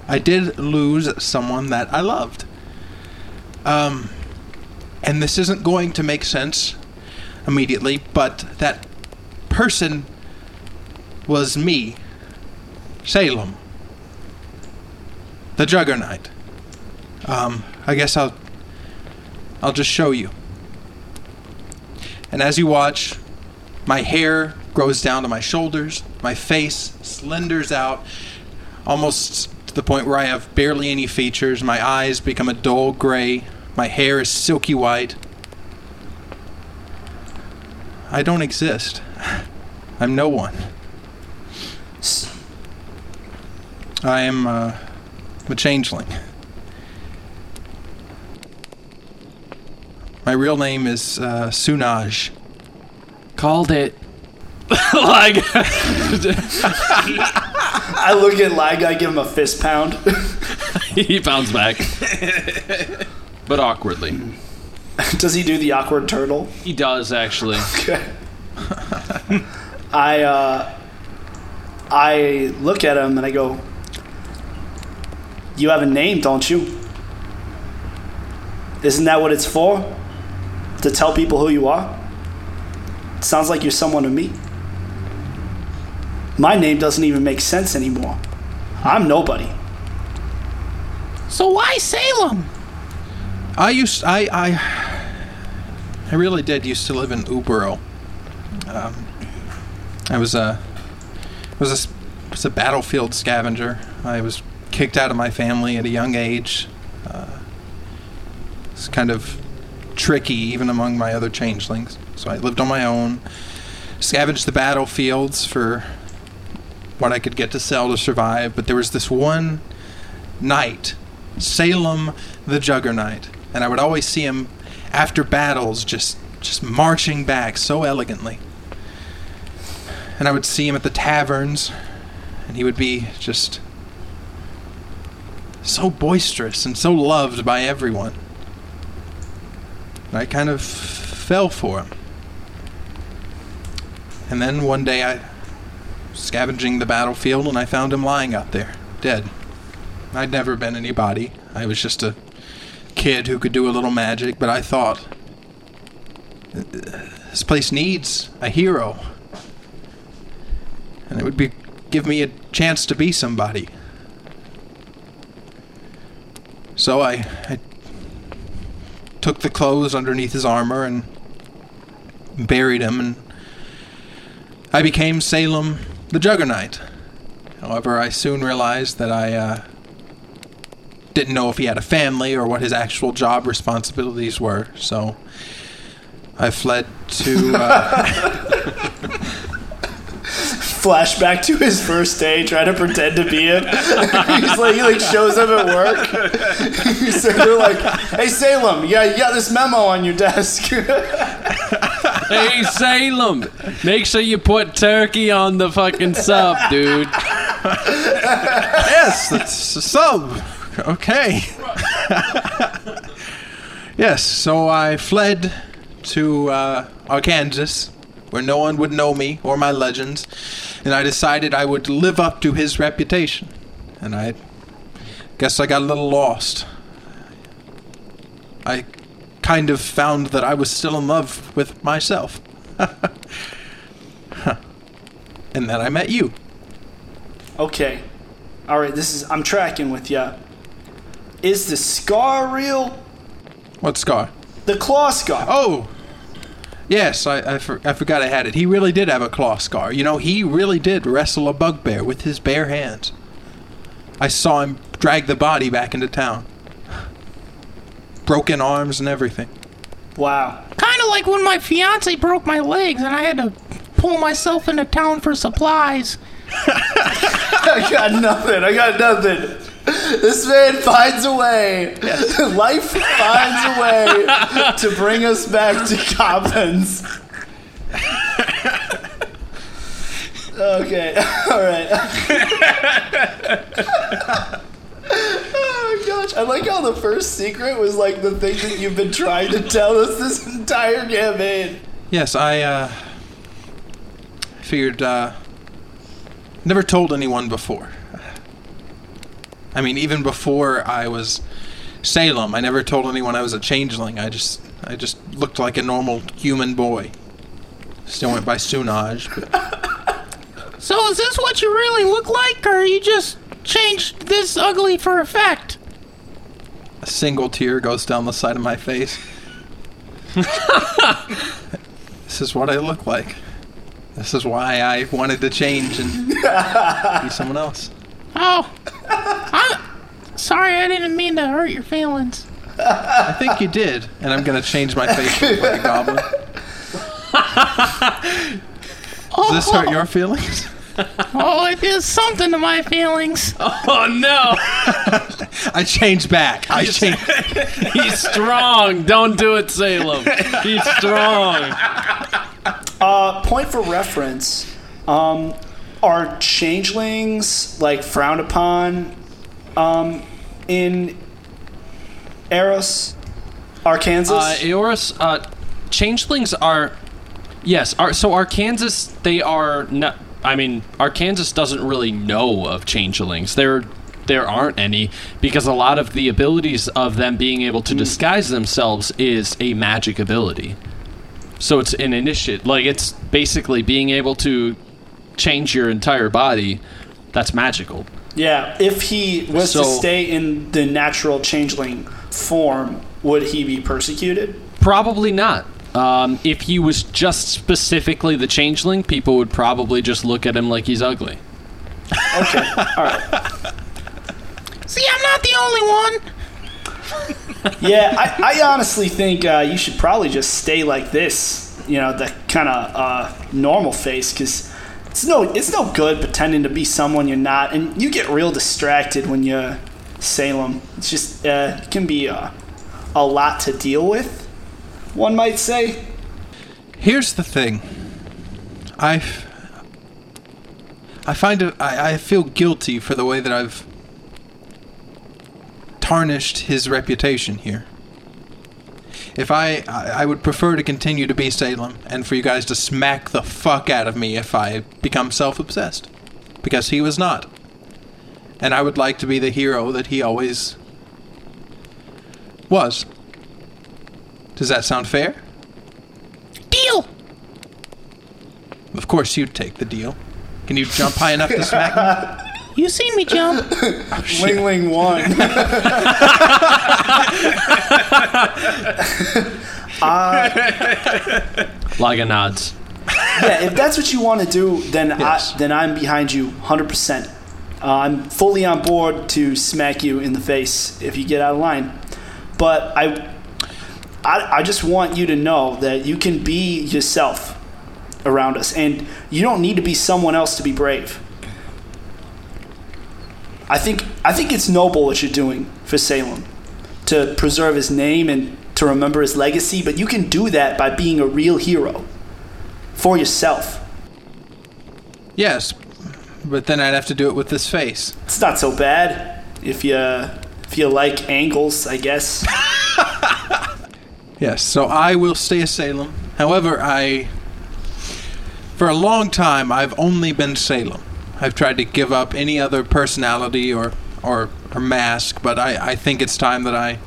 I did lose someone that I loved. Um, and this isn't going to make sense immediately, but that person was me, Salem, the Juggernaut. Um, I guess I'll I'll just show you. And as you watch, my hair grows down to my shoulders, my face slenders out almost to the point where I have barely any features. My eyes become a dull gray, my hair is silky white. I don't exist. I'm no one. I am uh, a changeling. My real name is uh, Sunaj. Called it. like, I look at Lag, I give him a fist pound. he pounds back. but awkwardly. Does he do the awkward turtle? He does, actually. I uh, I look at him and I go, "You have a name, don't you? Isn't that what it's for? To tell people who you are? It sounds like you're someone to me. My name doesn't even make sense anymore. I'm nobody. So why Salem? I used I I I really did used to live in Ubero. Um, I was a was a s- was a battlefield scavenger. I was kicked out of my family at a young age. Uh, It's kind of tricky even among my other changelings. So I lived on my own, scavenged the battlefields for what I could get to sell to survive. But there was this one knight, Salem the Juggernaut, and I would always see him after battles just just marching back so elegantly. And I would see him at the taverns, and he would be just so boisterous and so loved by everyone. I kind of fell for him. And then one day I scavenging the battlefield and I found him lying out there, dead. I'd never been anybody. I was just a kid who could do a little magic, but I thought this place needs a hero. And it would be give me a chance to be somebody. So I, I took the clothes underneath his armor and buried him, and I became Salem the Juggernaut. However, I soon realized that I uh, didn't know if he had a family or what his actual job responsibilities were, so I fled to. Uh, Flashback to his first day, trying to pretend to be him. He's like, he like shows up at work. so they're like, "Hey Salem, yeah, you got this memo on your desk." Hey Salem, make sure you put turkey on the fucking sub, dude. yes, that's a sub. Okay. yes, so I fled to uh, Arkansas, where no one would know me or my legends, and I decided I would live up to his reputation. And I guess I got a little lost. I kind of found that I was still in love with myself. and then I met you. okay, all right, this is I'm tracking with you. Is the scar real? What scar? The claw scar. Oh, yes, I, I, for, I forgot I had it. He really did have a claw scar. You know, he really did wrestle a bugbear with his bare hands. I saw him drag the body back into town. Broken arms and everything. Wow. Kind of like when my fiance broke my legs and I had to pull myself into town for supplies. I got nothing. I got nothing. This man finds a way. Life finds a way to bring us back to Coppins. Okay, all right. Oh gosh, I like how the first secret was like the thing that you've been trying to tell us this entire campaign. Yes, I, uh. Figured, uh. Never told anyone before. I mean, even before I was Salem, I never told anyone I was a changeling. I just. I just looked like a normal human boy. Still went by Sunaj, but. So is this what you really look like, or are you just changed this ugly for effect? A single tear goes down the side of my face. this is what I look like. This is why I wanted to change and be someone else. Oh, I'm sorry. I didn't mean to hurt your feelings. I think you did, and I'm gonna change my face to look like a goblin. Does this hurt your feelings? Oh, it it is something to my feelings. Oh no, I changed back. I changed. he's strong. Don't do it, Salem. He's strong. Uh, point for reference: um, Are changelings like frowned upon um, in Eros, Arkansas? Uh, Eoris, uh, changelings are, yes. Are, so Arkansas, they are not. I mean, Arkansas doesn't really know of changelings. There, there aren't any because a lot of the abilities of them being able to hmm. disguise themselves is a magic ability. So it's an initiate. Like it's basically being able to change your entire body. That's magical. yeah, if he was to stay in the natural changeling form, would he be persecuted? Probably not. Um, if he was just specifically the changeling, people would probably just look at him like he's ugly. Okay, all right. See, I'm not the only one. Yeah, I, I honestly think uh, you should probably just stay like this. You know, the kind of uh, normal face, because it's no it's no good pretending to be someone you're not, and you get real distracted when you're Salem. It's just uh, it can be uh, a lot to deal with. One might say. Here's the thing. I I find it I, I feel guilty for the way that I've tarnished his reputation here. If I, I I would prefer to continue to be Salem and for you guys to smack the fuck out of me if I become self-obsessed because he was not. And I would like to be the hero that he always was. Does that sound fair? Deal. Of course you'd take the deal. Can you jump high enough to smack me? You seen me jump? Ling Ling one. Laga nods. yeah, if that's what you want to do, then Yes. I, then I'm behind you 100%. Uh, I'm fully on board to smack you in the face if you get out of line. But I, I, I just want you to know that you can be yourself around us, and you don't need to be someone else to be brave. I think I think it's noble what you're doing for Salem to preserve his name and to remember his legacy, but you can do that by being a real hero for yourself. Yes, but then I'd have to do it with this face. It's not so bad if you if you like angles, I guess. Yes, so I will stay a Salem. However, I. For a long time, I've only been Salem. I've tried to give up any other personality or, or, or mask, but I, I think it's time that I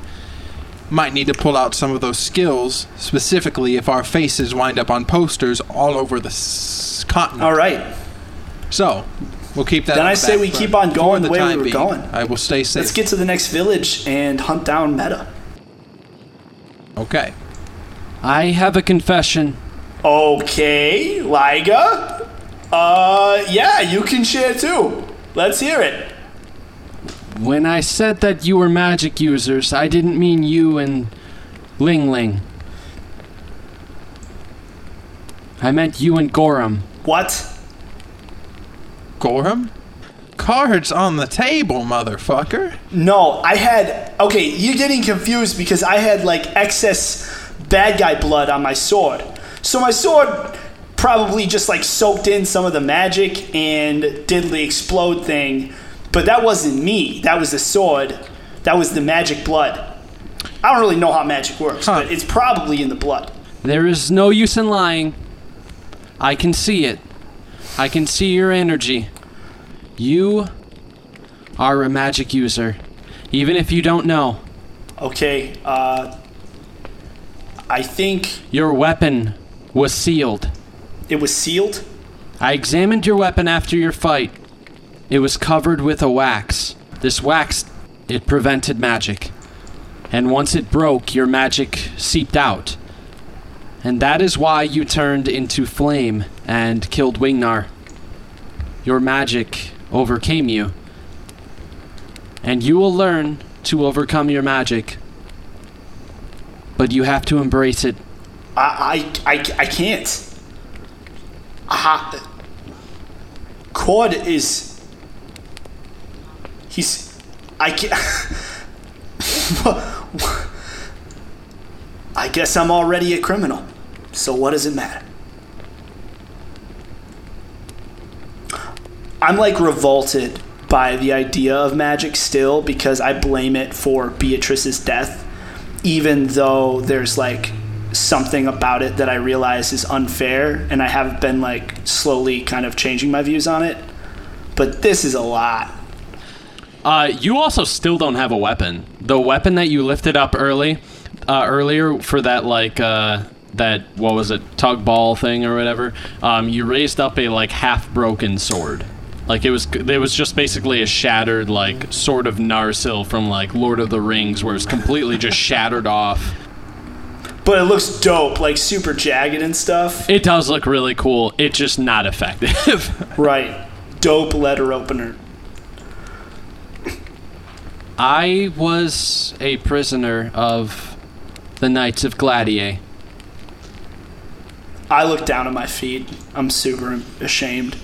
might need to pull out some of those skills, specifically if our faces wind up on posters all over the s- continent. All right, So, we'll keep that Then I the say we keep on going the way we were being, going. I will stay safe. let's get to the next village and hunt down Meta. Okay. I have a confession. Okay, Liga. Uh, yeah, you can share too. Let's hear it. When I said that you were magic users, I didn't mean you and Ling Ling. I meant you and Gorham. What? Gorham? Cards on the table, motherfucker. No, I had. Okay, you're getting confused because I had like excess bad guy blood on my sword. So my sword probably just like soaked in some of the magic and did the explode thing. But that wasn't me. That was the sword. That was the magic blood. I don't really know how magic works, Huh. but it's probably in the blood. There is no use in lying. I can see it. I can see your energy. You are a magic user, even if you don't know. Okay, uh. I think Your weapon was sealed. it was sealed. I examined your weapon after your fight. It was covered with a wax. This wax, it prevented magic. And once it broke, your magic seeped out. And that is why you turned into flame and killed Wingnar. Your magic overcame you. And you will learn to overcome your magic. But you have to embrace it. I I I, I can't. Ah, Cord is. He's. I can't. I guess I'm already a criminal. So what does it matter? I'm like revolted by the idea of magic still because I blame it for Beatrice's death, even though there's like something about it that I realize is unfair, and I have been like slowly kind of changing my views on it. But this is a lot. Uh, you also still don't have a weapon. The weapon that you lifted up early, uh, earlier for that like uh, that what was it tug ball thing or whatever. Um, you raised up a like half broken sword. Like it was, it was just basically a shattered like sort of Narsil from like Lord of the Rings, where it's completely just shattered off. But it looks dope, like super jagged and stuff. It does look really cool. It's just not effective. Right. Dope letter opener. I was a prisoner of the Knights of Gladier. I look down at my feet. I'm super ashamed.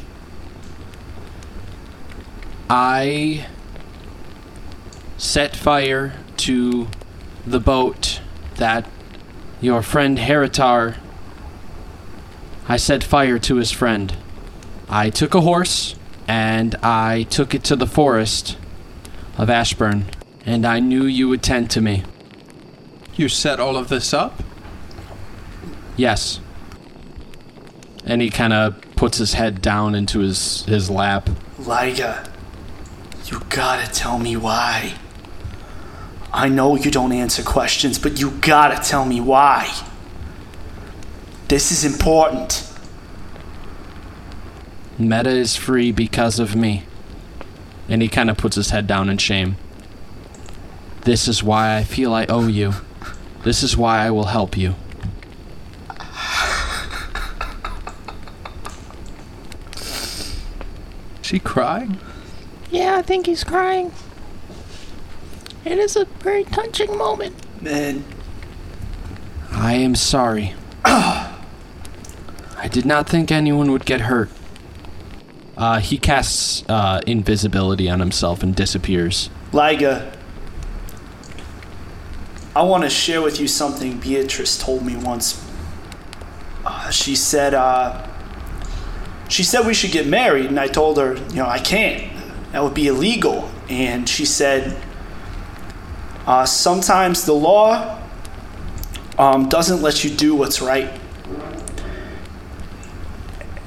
I set fire to the boat that your friend Heritar. I set fire to his friend. I took a horse and I took it to the forest of Ashburn, and I knew you would tend to me. You set all of this up? Yes. And he kind of puts his head down into his, his lap. Liga, you gotta tell me why. I know you don't answer questions, but you gotta tell me why. This is important. Meta is free because of me. And he kind of puts his head down in shame. This is why I feel I owe you. This is why I will help you. Is she crying? Yeah, I think he's crying. It is a very touching moment. Man, I am sorry. I did not think anyone would get hurt. Uh, he casts uh, invisibility on himself and disappears. Liga, I want to share with you something Beatrice told me once. Uh, she said, uh, she said we should get married, and I told her, you know, I can't. That would be illegal. And she said, uh, sometimes the law um, doesn't let you do what's right.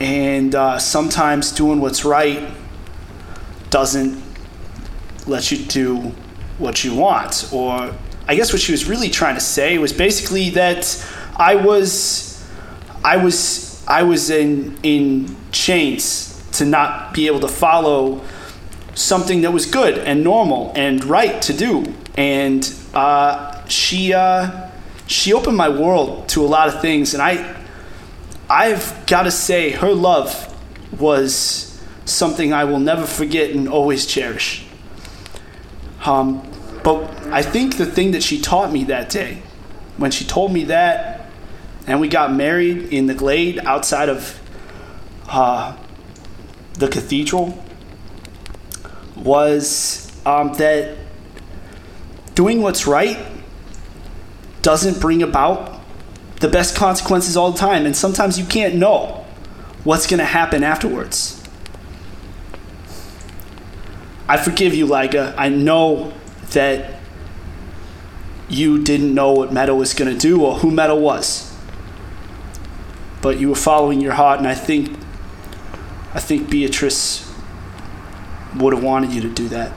And uh, sometimes doing what's right doesn't let you do what you want. Or I guess what she was really trying to say was basically that I was I was I was in in chains to not be able to follow something that was good and normal and right to do. And uh, she uh, she opened my world to a lot of things, and I I've got to say her love was something I will never forget and always cherish. Um, but I think the thing that she taught me that day, when she told me that, and we got married in the glade outside of uh, the cathedral, was um, that doing what's right doesn't bring about the best consequences all the time, and sometimes you can't know what's going to happen afterwards. I forgive you, Liga. I know that you didn't know what Meta was going to do or who Meta was. But you were following your heart, and I think, I think Beatrice would have wanted you to do that.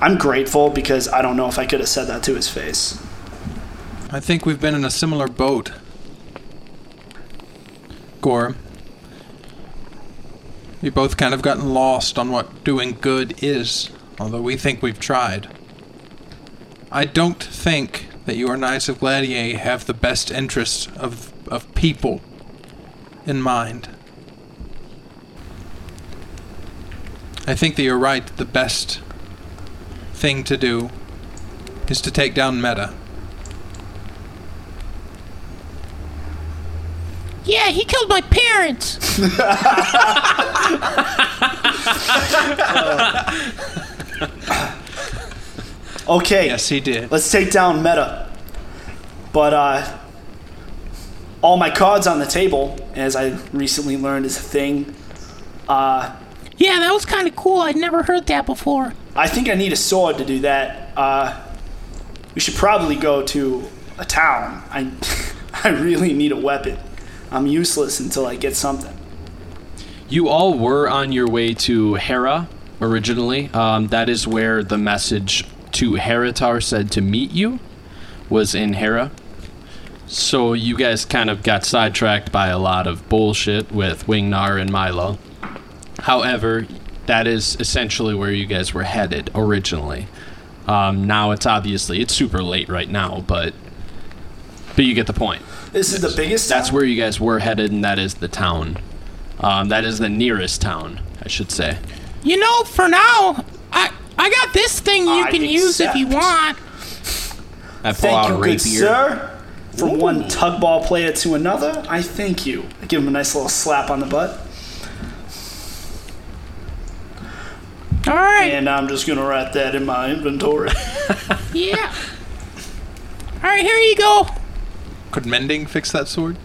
I'm grateful because I don't know if I could have said that to his face. I think we've been in a similar boat. Gorham. We both kind of gotten lost on what doing good is, although we think we've tried. I don't think that your Knights of Gladier have the best interests of, of people in mind. I think that you're right. The best thing to do is to take down Meta. Yeah, he killed my parents. Okay. Yes, he did. Let's take down Meta. But uh, all my cards on the table, as I recently learned is a thing. Uh, Yeah, that was kind of cool. I'd never heard that before. I think I need a sword to do that. Uh, we should probably go to a town. I, I really need a weapon. I'm useless until I get something. You all were on your way to Hera originally. Um, that is where the message to Heritar said to meet you was in Hera. So you guys kind of got sidetracked by a lot of bullshit with Wingnar and Milo. However, that is essentially where you guys were headed originally. Um, now it's obviously it's super late right now, but but you get the point. This is the biggest. That's town? where you guys were headed, and that is the town. Um, that is the nearest town, I should say. You know, for now, I, I got this thing you I can use if you want. I pull Thank out you, a good sir. From one tug ball player to another, I thank you. I give him a nice little slap on the butt. All right. And I'm just gonna write that in my inventory. Yeah. All right, here you go. Could mending fix that sword?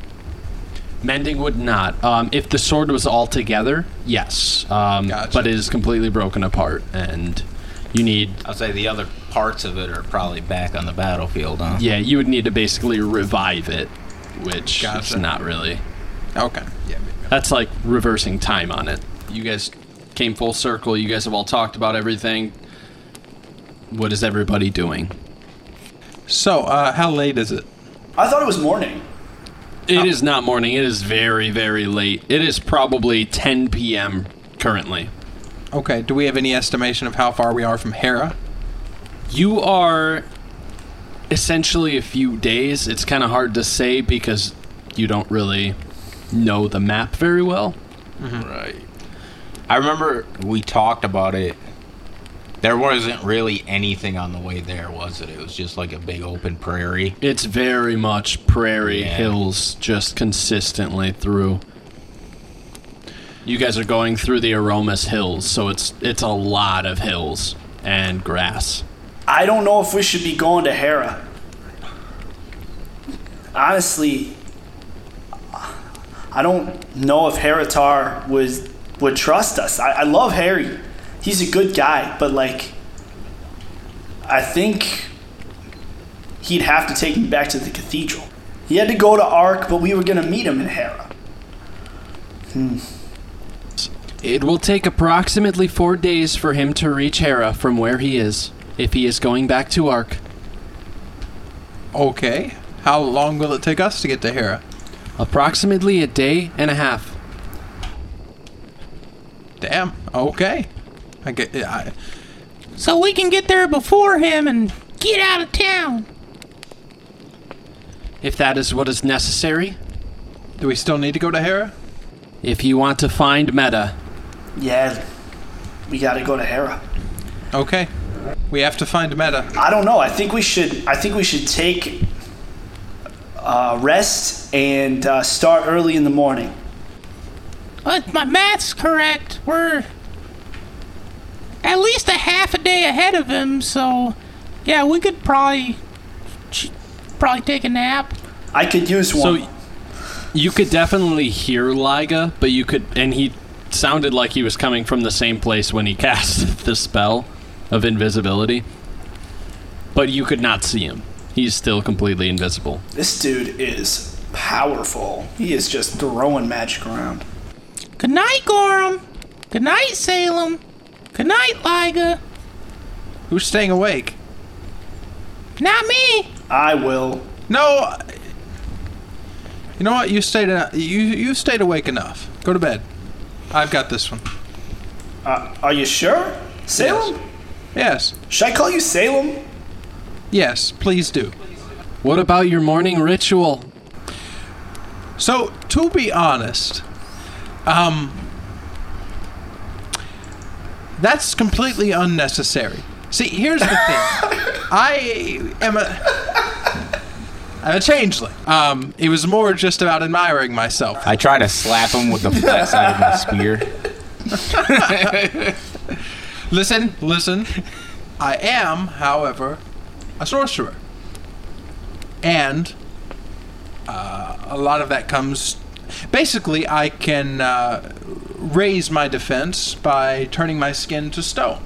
Mending would not. Um, if the sword was all together, yes. Um, Gotcha. But it is completely broken apart, and you need. I'll say the other parts of it are probably back on the battlefield, huh? Yeah, you would need to basically revive it, which is not really. Okay. Yeah. That's like reversing time on it. You guys came full circle. You guys have all talked about everything. What is everybody doing? So, uh, how late is it? I thought it was morning. It is not morning. It is very, very late. It is probably 10 p.m. currently. Okay. Do we have any estimation of how far we are from Hera? You are essentially a few days. It's kind of hard to say because you don't really know the map very well. Right. I remember we talked about it. There wasn't really anything on the way there, was it? It was just like a big open prairie. It's very much prairie Yeah. hills just consistently through. You guys are going through the Aromas Hills, so it's it's a lot of hills and grass. I don't know if we should be going to Hera. Honestly, I don't know if Heratar would would trust us. I, I love Harry. He's a good guy, but like I think he'd have to take me back to the cathedral. He had to go to Ark, but we were gonna meet him in Hera. Hmm. It will take approximately four days for him to reach Hera from where he is, if he is going back to Ark. Okay. How long will it take us to get to Hera? Approximately a day and a half. Damn. Okay. I get. I, So we can get there before him and get out of town. If that is what is necessary, do we still need to go to Hera? if you want to find Meta, Yeah, we gotta go to Hera. Okay. We have to find Meta. I don't know. I think we should. I think we should take uh, rest and uh, start early in the morning. But my math's correct. We're at least a half a day ahead of him, so yeah, we could probably probably take a nap. I could use one. So you could definitely hear Liga, but you could, and he sounded like he was coming from the same place when he cast the spell of invisibility. But you could not see him. He's still completely invisible. this dude is powerful. He is just throwing magic around. Good night, Gorham. Good night, Salem. Good night, Liga. Who's staying awake? Not me. I will. No. You know what? You stayed. You you stayed awake enough. Go to bed. I've got this one. Uh, are you sure, Salem? Yes. Should I call you Salem? Yes. Please do. What about your morning ritual? So, to be honest, um, that's completely unnecessary. See, here's the thing. I am a. I'm a changeling. Um, it was more just about admiring myself. I try to slap him with the flat side of my spear. Listen, listen. I am, however, a sorcerer. And uh, a lot of that comes. Basically, I can uh, raise my defense by turning my skin to stone.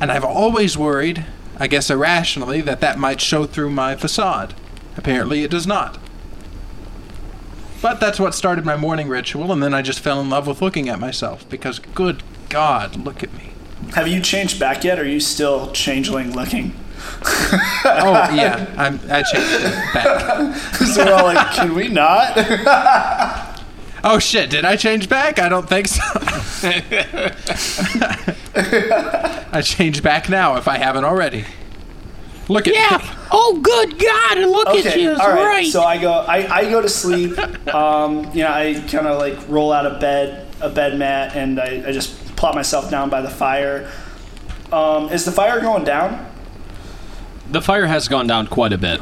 And I've always worried, I guess irrationally, that that might show through my facade. Apparently, it does not. But that's what started my morning ritual, and then I just fell in love with looking at myself because, good God, look at me. Have you changed back yet? Or are you still changeling looking? Oh yeah, I'm, I changed it back. so we're all like, can we not? Oh shit, did I change back? I don't think so. I change back now if I haven't already. Look at Yeah. Oh, good God! Look at Okay, you. all right. right. So I go, I, I go to sleep. Um, you know, I kind of like roll out of bed, a bed mat, and I, I just plop myself down by the fire. Um, is the fire going down? The fire has gone down quite a bit.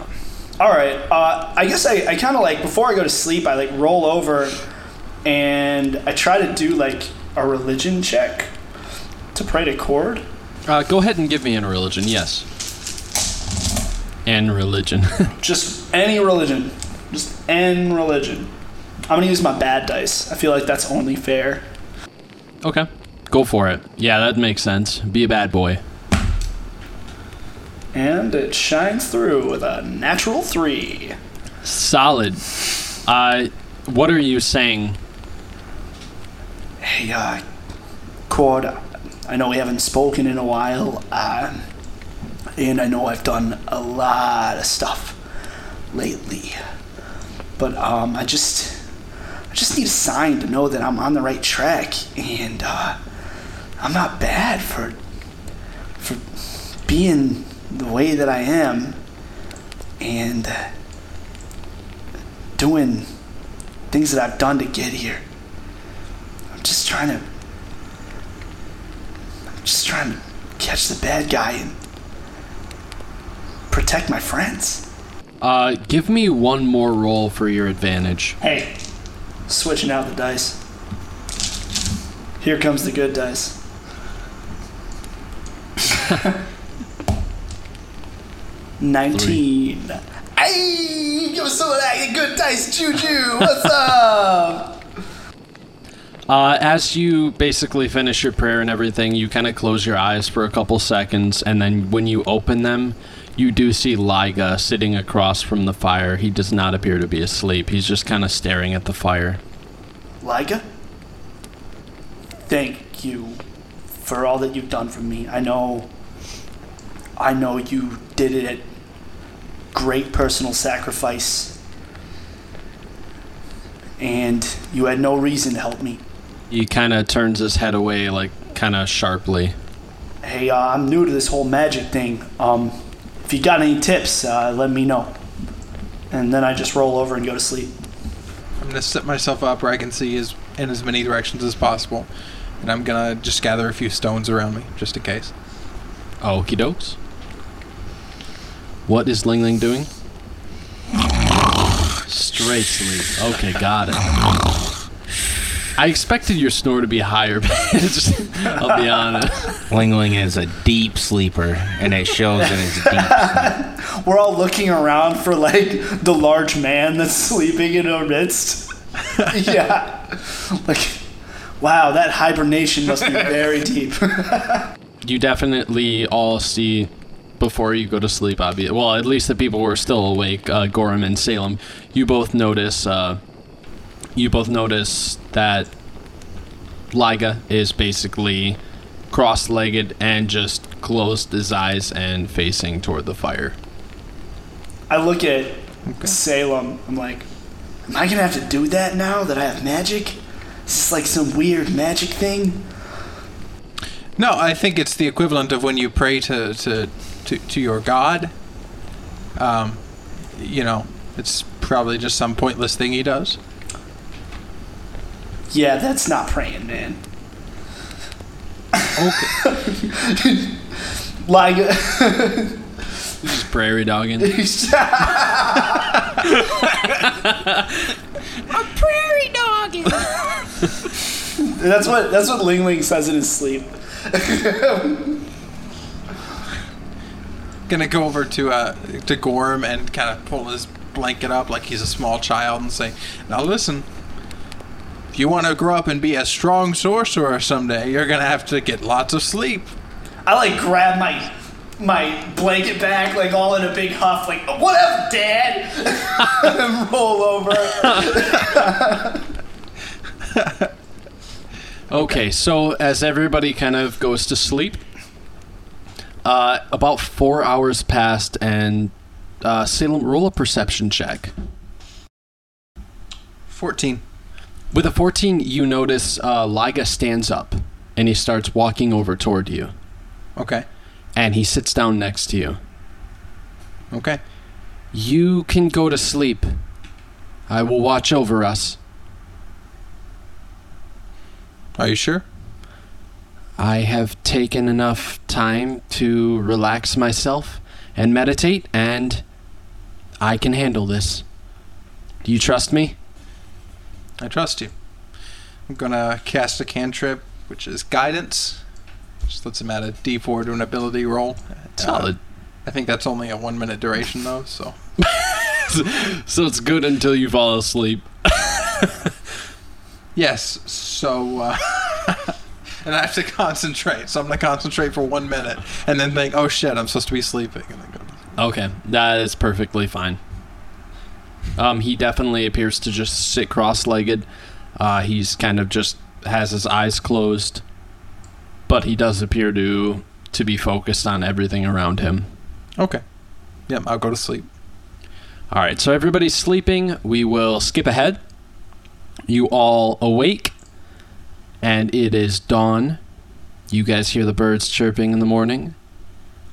All right. Uh, I guess I, I kind of like before I go to sleep, I like roll over and I try to do like a religion check to pray to Cord. Uh, go ahead and give me a religion, yes. And religion. Just any religion. Just any religion. I'm gonna use my bad dice. I feel like that's only fair. okay, go for it. Yeah, that makes sense. Be a bad boy. And it shines through with a natural three. Solid. Uh, what are you saying? Hey, uh, Cord, I know we haven't spoken in a while, uh, and I know I've done a lot of stuff lately. But, um, I just, I just need a sign to know that I'm on the right track, and, uh, I'm not bad for, for being the way that I am, and uh, doing things that I've done to get here. I'm just trying to. I'm just trying to catch the bad guy and protect my friends. Uh, give me one more roll for your advantage. Hey, switching out the dice. Here comes the good dice. Nineteen. Hey, give us some of that good dice, Juju. What's up? Uh, as you basically finish your prayer and everything, you kind of close your eyes for a couple seconds, and then when you open them, you do see Liga sitting across from the fire. He does not appear to be asleep. He's just kind of staring at the fire. Liga, thank you for all that you've done for me. I know, I know you did it at great personal sacrifice, and you had no reason to help me. He kind of turns his head away, like kind of sharply. Hey, uh, I'm new to this whole magic thing. Um, if you got any tips, uh, let me know. And then I just roll over and go to sleep. I'm gonna set myself up where I can see as in as many directions as possible, and I'm gonna just gather a few stones around me just in case. Okie dokes. What is Ling Ling doing? Straight sleep. Okay, got it. I expected your snore to be higher, but just, I'll be honest. Ling Ling is a deep sleeper, and it shows in his deep sleep. We're all looking around for like the large man that's sleeping in our midst. yeah. Like, wow, that hibernation must be very deep. You definitely all see before you go to sleep, obviously. Well, at least the people who are still awake, uh, Gorham and Salem. You both notice. Uh, you both notice that Liga is basically cross-legged and just closed his eyes and facing toward the fire. I look at Salem. I'm like, am I gonna have to do that now that I have magic? Is this like some weird magic thing? No, I think it's the equivalent of when you pray to to to, to your god. Um, you know, it's probably just some pointless thing he does. Yeah, that's not praying, man. Okay. Like, Just prairie dogging. I'm Prairie dogging. that's what that's what Ling Ling says in his sleep. Gonna go over to uh to Gorm and kind of pull his blanket up like he's a small child and say, "Now listen." If you want to grow up and be a strong sorcerer someday, you're gonna have to get lots of sleep. I like grab my my blanket back like all in a big huff, like "What up, Dad, and roll over. Okay, so as everybody kind of goes to sleep, uh, about four hours passed, and uh, Salem, roll a perception check. Fourteen. With a 14, you notice uh, Liga stands up and he starts walking over toward you. Okay. And he sits down next to you. Okay. You can go to sleep. I will watch over us. Are you sure? I have taken enough time to relax myself and meditate, and I can handle this. Do you trust me? I trust you. I'm gonna cast a cantrip, which is guidance. Just lets him add a D4 to an ability roll. Uh, Solid. I think that's only a one minute duration though, so So it's good until you fall asleep. yes. So uh, and I have to concentrate. So I'm gonna concentrate for one minute and then think, oh shit, I'm supposed to be sleeping, and then go. To Okay, that is perfectly fine. Um, he definitely appears to just sit cross-legged. Uh, he's kind of just has his eyes closed, but he does appear to to be focused on everything around him. Okay. Yep, I'll go to sleep. All right, so everybody's sleeping. We will skip ahead. You all awake, and it is dawn. You guys hear the birds chirping in the morning,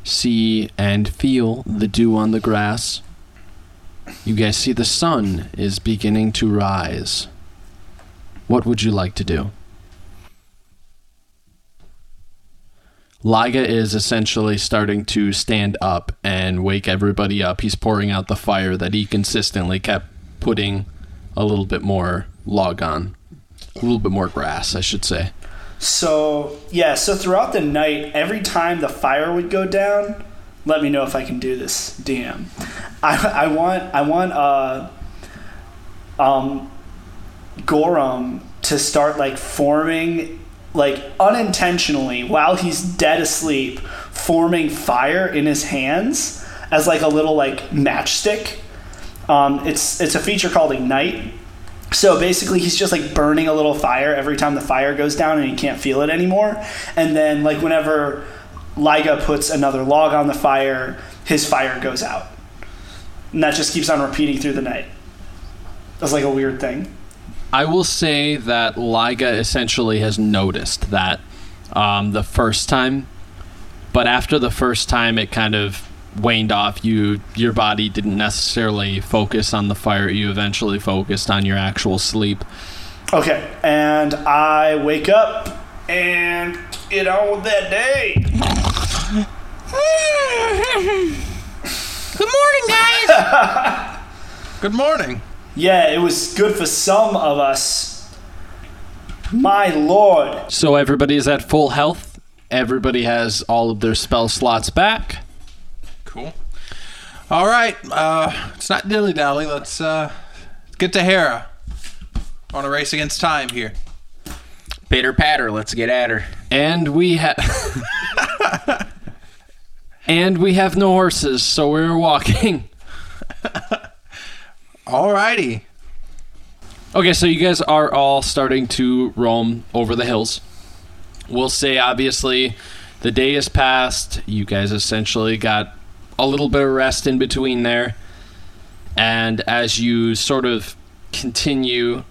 see and feel the dew on the grass. You guys see the sun is beginning to rise. What would you like to do? Liga is essentially starting to stand up and wake everybody up. He's pouring out the fire that he consistently kept putting a little bit more log on. A little bit more grass, I should say. So yeah, so throughout the night, every time the fire would go down, let me know if I can do this, DM. I, I want I want uh um Gorham to start like forming like unintentionally while he's dead asleep, forming fire in his hands as like a little like matchstick. Um, it's it's a feature called ignite. So basically, he's just like burning a little fire every time the fire goes down, and he can't feel it anymore. And then, like whenever Liga puts another log on the fire, his fire goes out, and that just keeps on repeating through the night. That's like a weird thing. I will say that Liga essentially has noticed that um, the first time, but after the first time, it kind of waned off. You, your body didn't necessarily focus on the fire. You eventually focused on your actual sleep. Okay, and I wake up and get on with that day. Good morning, guys. Good morning. Yeah, it was good for some of us. My lord. So everybody is at full health. Everybody has all of their spell slots back. Cool. All right. Uh, it's not dilly dally. Let's uh, get to Hera. On a race against time here. Pitter patter, let's get at her. And we have And we have no horses, so we're walking. Alrighty. Okay, so you guys are all starting to roam over the hills. We'll say, obviously, the day has passed. You guys essentially got a little bit of rest in between there. And as you sort of continue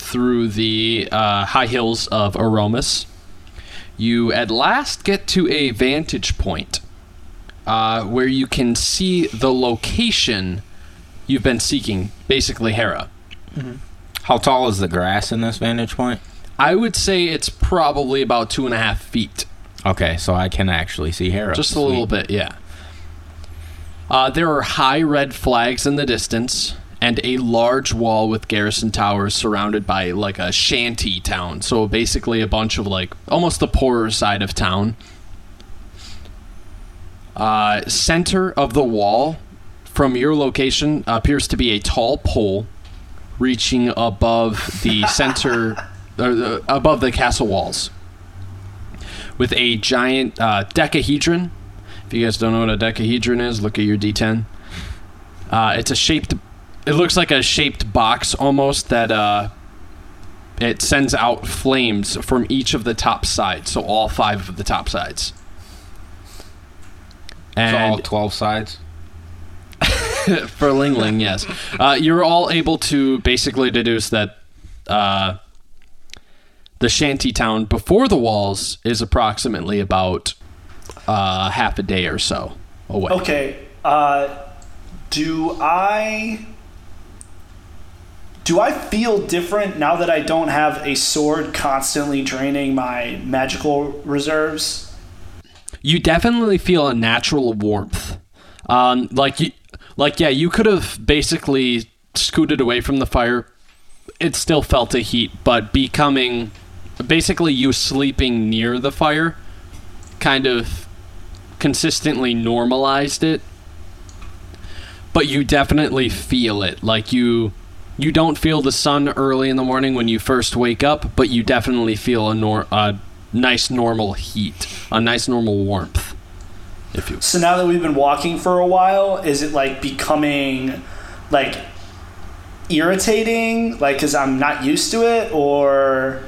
through the uh, high hills of Aromas, you at last get to a vantage point uh, where you can see the location you've been seeking, basically Hera. How tall is the grass in this vantage point? I would say it's probably about two and a half feet. Okay, so I can actually see Hera. Just a little bit, yeah. Uh, there are high red flags in the distance and a large wall with garrison towers surrounded by like a shanty town. So basically, a bunch of like almost the poorer side of town. Uh, center of the wall from your location appears to be a tall pole reaching above the center above the castle walls with a giant uh, decahedron. If you guys don't know what a decahedron is, look at your D10. Uh, it's a shaped. It looks like a shaped box almost that uh, it sends out flames from each of the top sides, so all five of the top sides. So all 12 sides? for Ling Ling, yes. Uh, you're all able to basically deduce that uh, the shanty town before the walls is approximately about uh, half a day or so away. Okay, uh, do I do I feel different now that I don't have a sword constantly draining my magical reserves? you definitely feel a natural warmth. Um, like like yeah, you could have basically scooted away from the fire. It still felt a heat, but becoming basically you sleeping near the fire kind of consistently normalized it. But you definitely feel it. Like you you don't feel the sun early in the morning when you first wake up, but you definitely feel a nor- a nice normal heat, a nice normal warmth. If you So now that we've been walking for a while, is it like becoming like irritating? Like, because I'm not used to it, or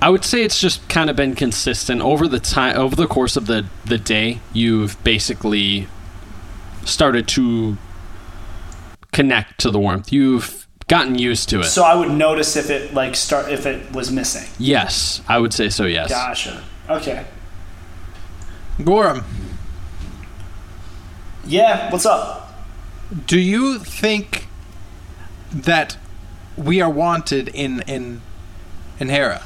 I would say it's just kind of been consistent over the time over the course of the the day. You've basically started to connect to the warmth. You've gotten used to it. so I would notice if it like start if it was missing. yes, I would say so. Yes. Gotcha. Okay. Gorham, Yeah. What's up? do you think that we are wanted in in in Hera?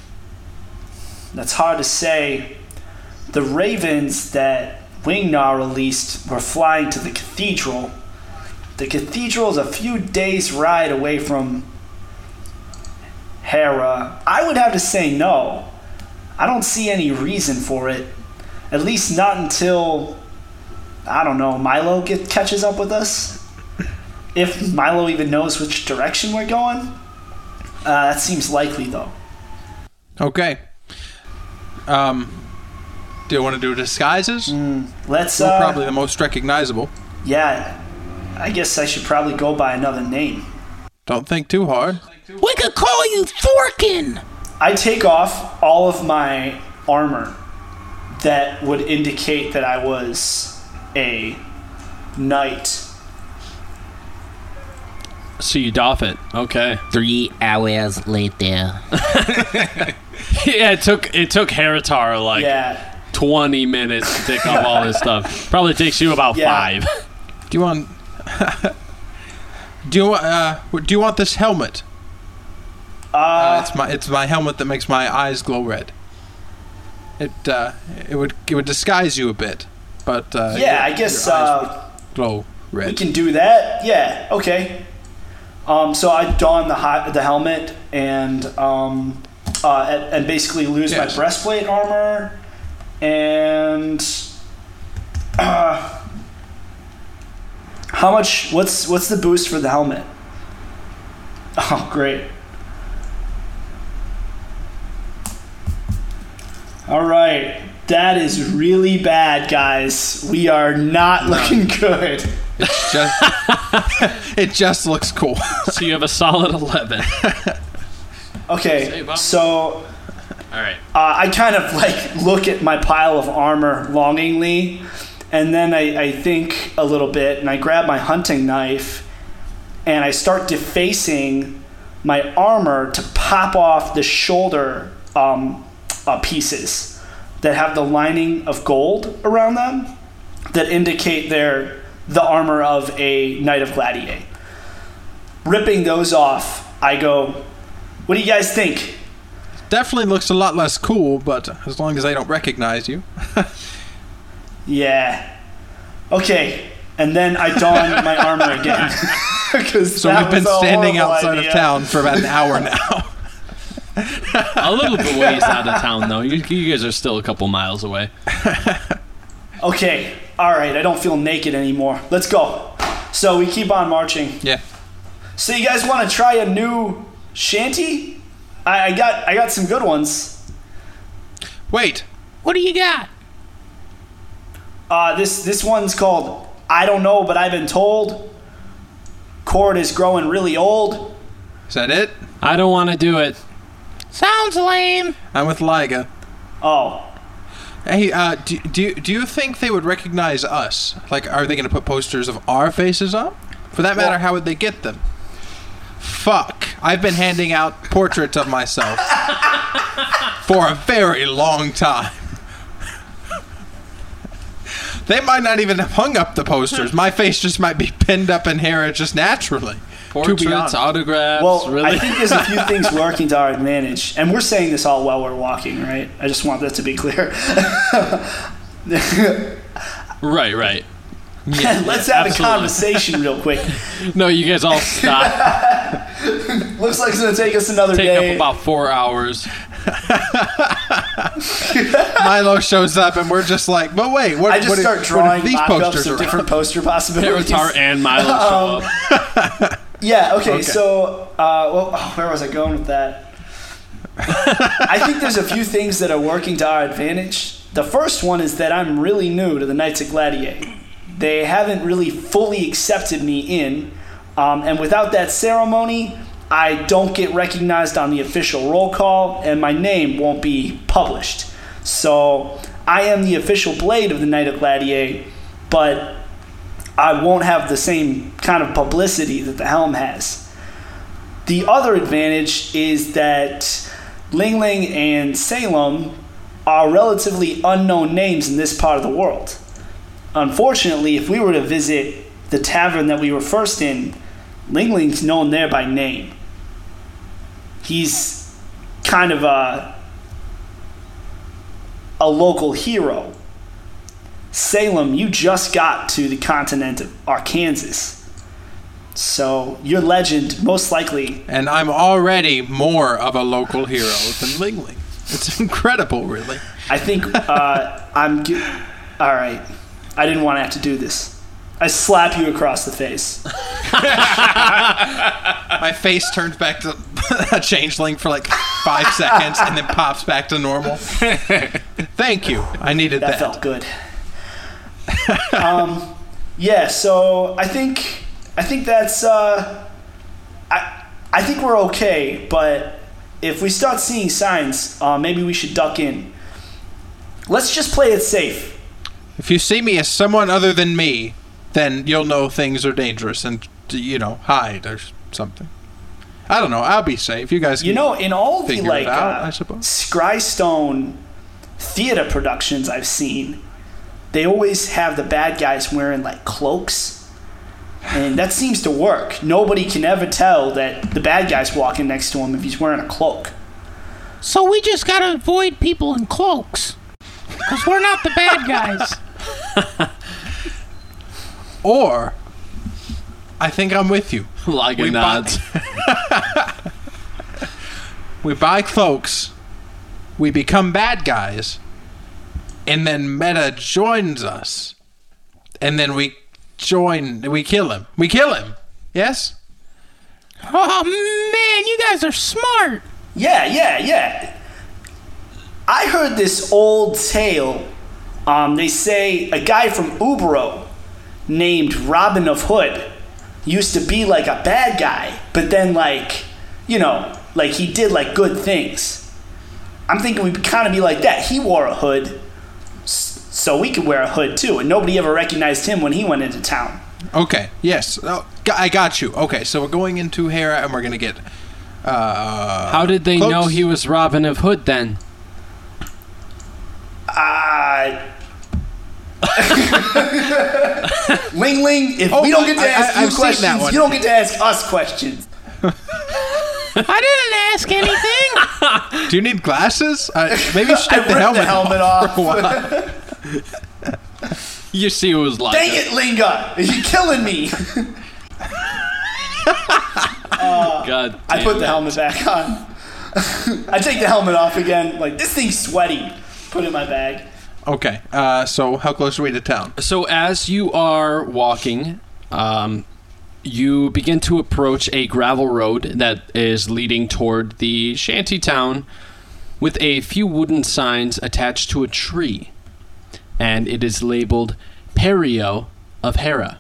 That's hard to say. The ravens that Wingnar released were flying to the cathedral. The cathedral is a few days' ride away from Hera. I would have to say no. I don't see any reason for it. At least not until I don't know, Milo get, catches up with us. If Milo even knows which direction we're going. Uh, that seems likely though. Okay. Um, do you want to do disguises? Let's uh, probably the most recognizable. Yeah, I guess I should probably go by another name. Don't think too hard. We could call you Thorkin. I take off all of my armor that would indicate that I was a knight. So you doff it. Okay. Three hours later. yeah, it took it took Heritar like Yeah. twenty minutes to take off all this stuff. Probably takes you about Yeah. five. Do you want? do you want? Uh, do you want this helmet? Uh, Uh, it's my it's my helmet that makes my eyes glow red. It uh, it would it would disguise you a bit, but uh, yeah, your- I guess uh, glow we red. can do that. Yeah, okay. Um, so I don the hi- the helmet and um, uh, and, and basically lose Yes. my breastplate armor and uh, how much? What's what's the boost for the helmet? Oh, great. All right. That is really bad, guys. We are not looking good. It's just it just looks cool. So you have a solid eleven. Okay, so All right. uh, I kind of like look at my pile of armor longingly, and then I, I think a little bit, and I grab my hunting knife, and I start defacing my armor to pop off the shoulder um, uh, pieces that have the lining of gold around them that indicate they're the armor of a knight of gladiator. Ripping those off, I go, "What do you guys think?" Definitely looks a lot less cool, but as long as they don't recognize you. Yeah. Okay. And then I don my armor again. So we've been standing outside of town for about an hour now. A little bit ways out of town though. You, you guys are still a couple miles away. Okay. All right. I don't feel naked anymore. Let's go. So we keep on marching. yeah. So you guys want to try a new shanty? I, I got I got some good ones. Wait. What do you got? Uh, this this one's called I don't know, but I've been told. Cord is growing really old. Is that it? I don't want to do it. Sounds lame. I'm with Liga. Oh, Hey, uh, do, do, you- do you think they would recognize us? Like, are they going to put posters of our faces up? For that matter, Well- how would they get them? Fuck. I've been handing out portraits of myself for a very long time. They might not even have hung up the posters. My face just might be pinned up in hair just naturally. Portraits, beyond. autographs. Well, really? I think there's a few things working to our advantage, and we're saying this all while we're walking, right? I just want that to be clear. right, right. Yeah, Let's have a conversation real quick. No, you guys all stop. Looks like it's gonna take us another Take day. up about four hours. Milo shows up and we're just like, but wait, what? I just what start what are drawing these posters of different poster possibilities. Perotar and Milo show up. Yeah. Okay. Okay. So, uh, well, oh, where was I going with that? I think there's a few things that are working to our advantage. The first one is that I'm really new to the Knights of Gladiator. They haven't really fully accepted me in, um, and without that ceremony, I don't get recognized on the official roll call, and my name won't be published. So I am the official blade of the Knight of Gladiator, but I won't have the same kind of publicity that the helm has. The other advantage is that Ling Ling and Salem are relatively unknown names in this part of the world. Unfortunately, if we were to visit the tavern that we were first in, Ling Ling's known there by name. He's kind of a a local hero. Salem, you just got to the continent of Arkansas. So your legend most likely And I'm already more of a local hero than Ling Ling. It's incredible, really. I think uh, I'm. All right. I didn't want to have to do this. I slap you across the face. My face turns back to a changeling for like five seconds and then pops back to normal. Thank you. I needed That that. felt good. um, yeah. So I think I think that's. Uh, I I think we're okay, but if we start seeing signs, uh, maybe we should duck in. Let's just play it safe. If you see me as someone other than me, then you'll know things are dangerous and, you know, hide or something. I don't know. I'll be safe. You guys You know, in all the figure like out, uh, I suppose. Scrystone theater productions I've seen, they always have the bad guys wearing like cloaks. And that seems to work. Nobody can ever tell that the bad guy's walking next to him if he's wearing a cloak. So we just gotta avoid people in cloaks. Because we're not the bad guys. Or, I think I'm with you. Like a We nod. We buy cloaks, we become bad guys, and then Meta joins us. And then we join, we kill him. We kill him. Yes? Oh man, you guys are smart. Yeah, yeah, yeah. I heard this old tale. Um, they say a guy from Ubero named Robin of Hood used to be like a bad guy, but then like, you know, like he did like good things. I'm thinking we'd kind of be like that. He wore a hood, so we could wear a hood too, and nobody ever recognized him when he went into town. Okay, yes. Oh, g- I got you. Okay, so we're going into Hera and we're going to get. Uh, How did they know he was Robin of Hood then? Uh, Ling Ling, if Oh, we don't get to I- I- ask I've you questions, you don't get to ask us questions. I didn't ask anything. Do you need glasses? Uh, maybe you should I take the helmet, the helmet off. off. for a while. You see, it was like Dang it, Linga! Are You're killing me. God. I put damn the helmet back on. I take the helmet off again. Like this thing's sweaty. Put it in my bag. Okay, uh, so how close are we to town? So as you are walking, um, you begin to approach a gravel road that is leading toward the shanty town with a few wooden signs attached to a tree. And it is labeled Perio of Hera.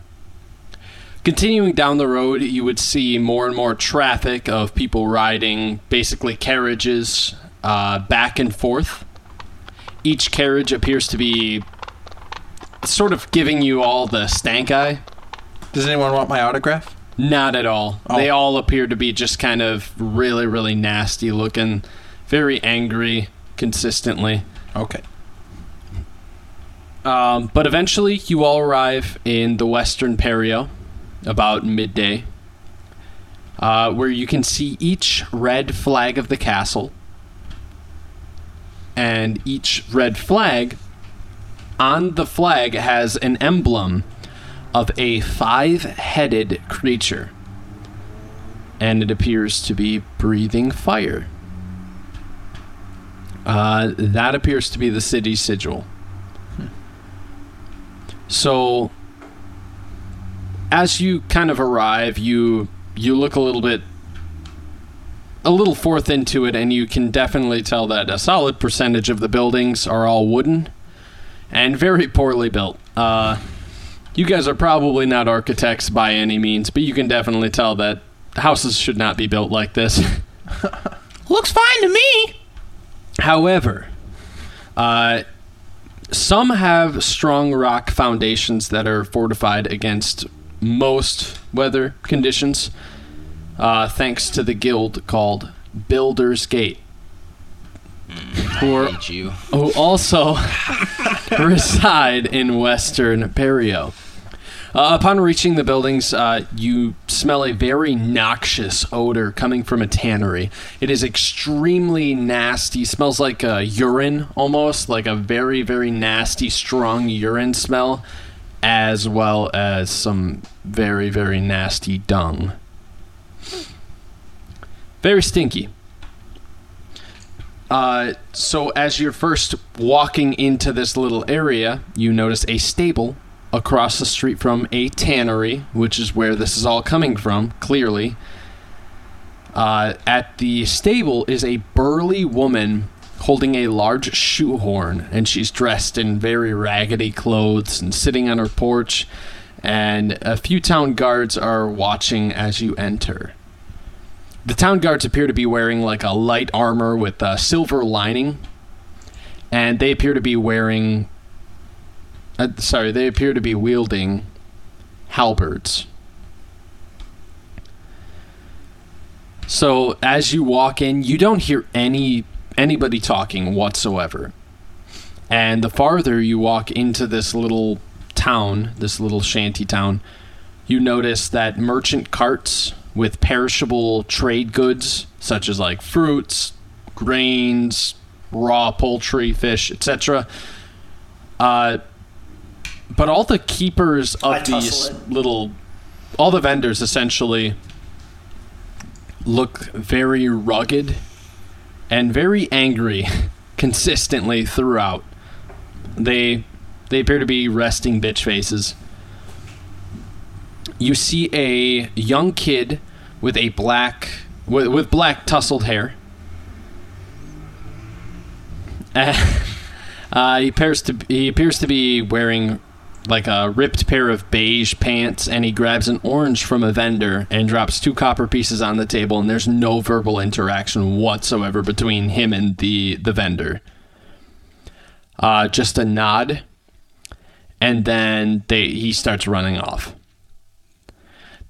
Continuing down the road, you would see more and more traffic of people riding basically carriages uh, back and forth. Each carriage appears to be sort of giving you all the stank eye. Does anyone want my autograph? Not at all. Oh. They all appear to be just kind of really, really nasty looking, very angry consistently. Okay. Um, but eventually, you all arrive in the western Perio about midday. uh, where you can see each red flag of the castle. And each red flag, on the flag, has an emblem of a five headed creature. And it appears to be breathing fire. Uh, that appears to be the city sigil. So, as you kind of arrive, you you look a little bit a little forth into it, and you can definitely tell that a solid percentage of the buildings are all wooden and very poorly built. Uh, you guys are probably not architects by any means, but you can definitely tell that houses should not be built like this. Looks fine to me. However, uh, some have strong rock foundations that are fortified against most weather conditions, uh, thanks to the guild called Builder's Gate, who, are- who also reside in Western Perio. Uh, upon reaching the buildings, uh, you smell a very noxious odor coming from a tannery. It is extremely nasty. Smells like uh, urine, almost like a very, very nasty, strong urine smell, as well as some very, very nasty dung. Very stinky. Uh, so as you're first walking into this little area, you notice a stable across the street from a tannery, which is where this is all coming from, clearly. Uh, at the stable is a burly woman holding a large shoehorn, and she's dressed in very raggedy clothes and sitting on her porch. And a few town guards are watching as you enter. The town guards appear to be wearing like a light armor with a silver lining, and they appear to be wearing. Uh, sorry, they appear to be wielding halberds. So as you walk in, you don't hear any anybody talking whatsoever. And the farther you walk into this little town, this little shanty town, you notice that merchant carts with perishable trade goods such as like fruits, grains, raw poultry, fish, etc. Uh, but all the keepers of these it. little, all the vendors essentially look very rugged and very angry consistently throughout. They they appear to be resting bitch faces. You see a young kid with a black with, with black tousled hair. Uh, he appears to he appears to be wearing like a ripped pair of beige pants, and he grabs an orange from a vendor and drops two copper pieces on the table. And there's no verbal interaction whatsoever between him and the the vendor. Uh, just a nod, and then they he starts running off.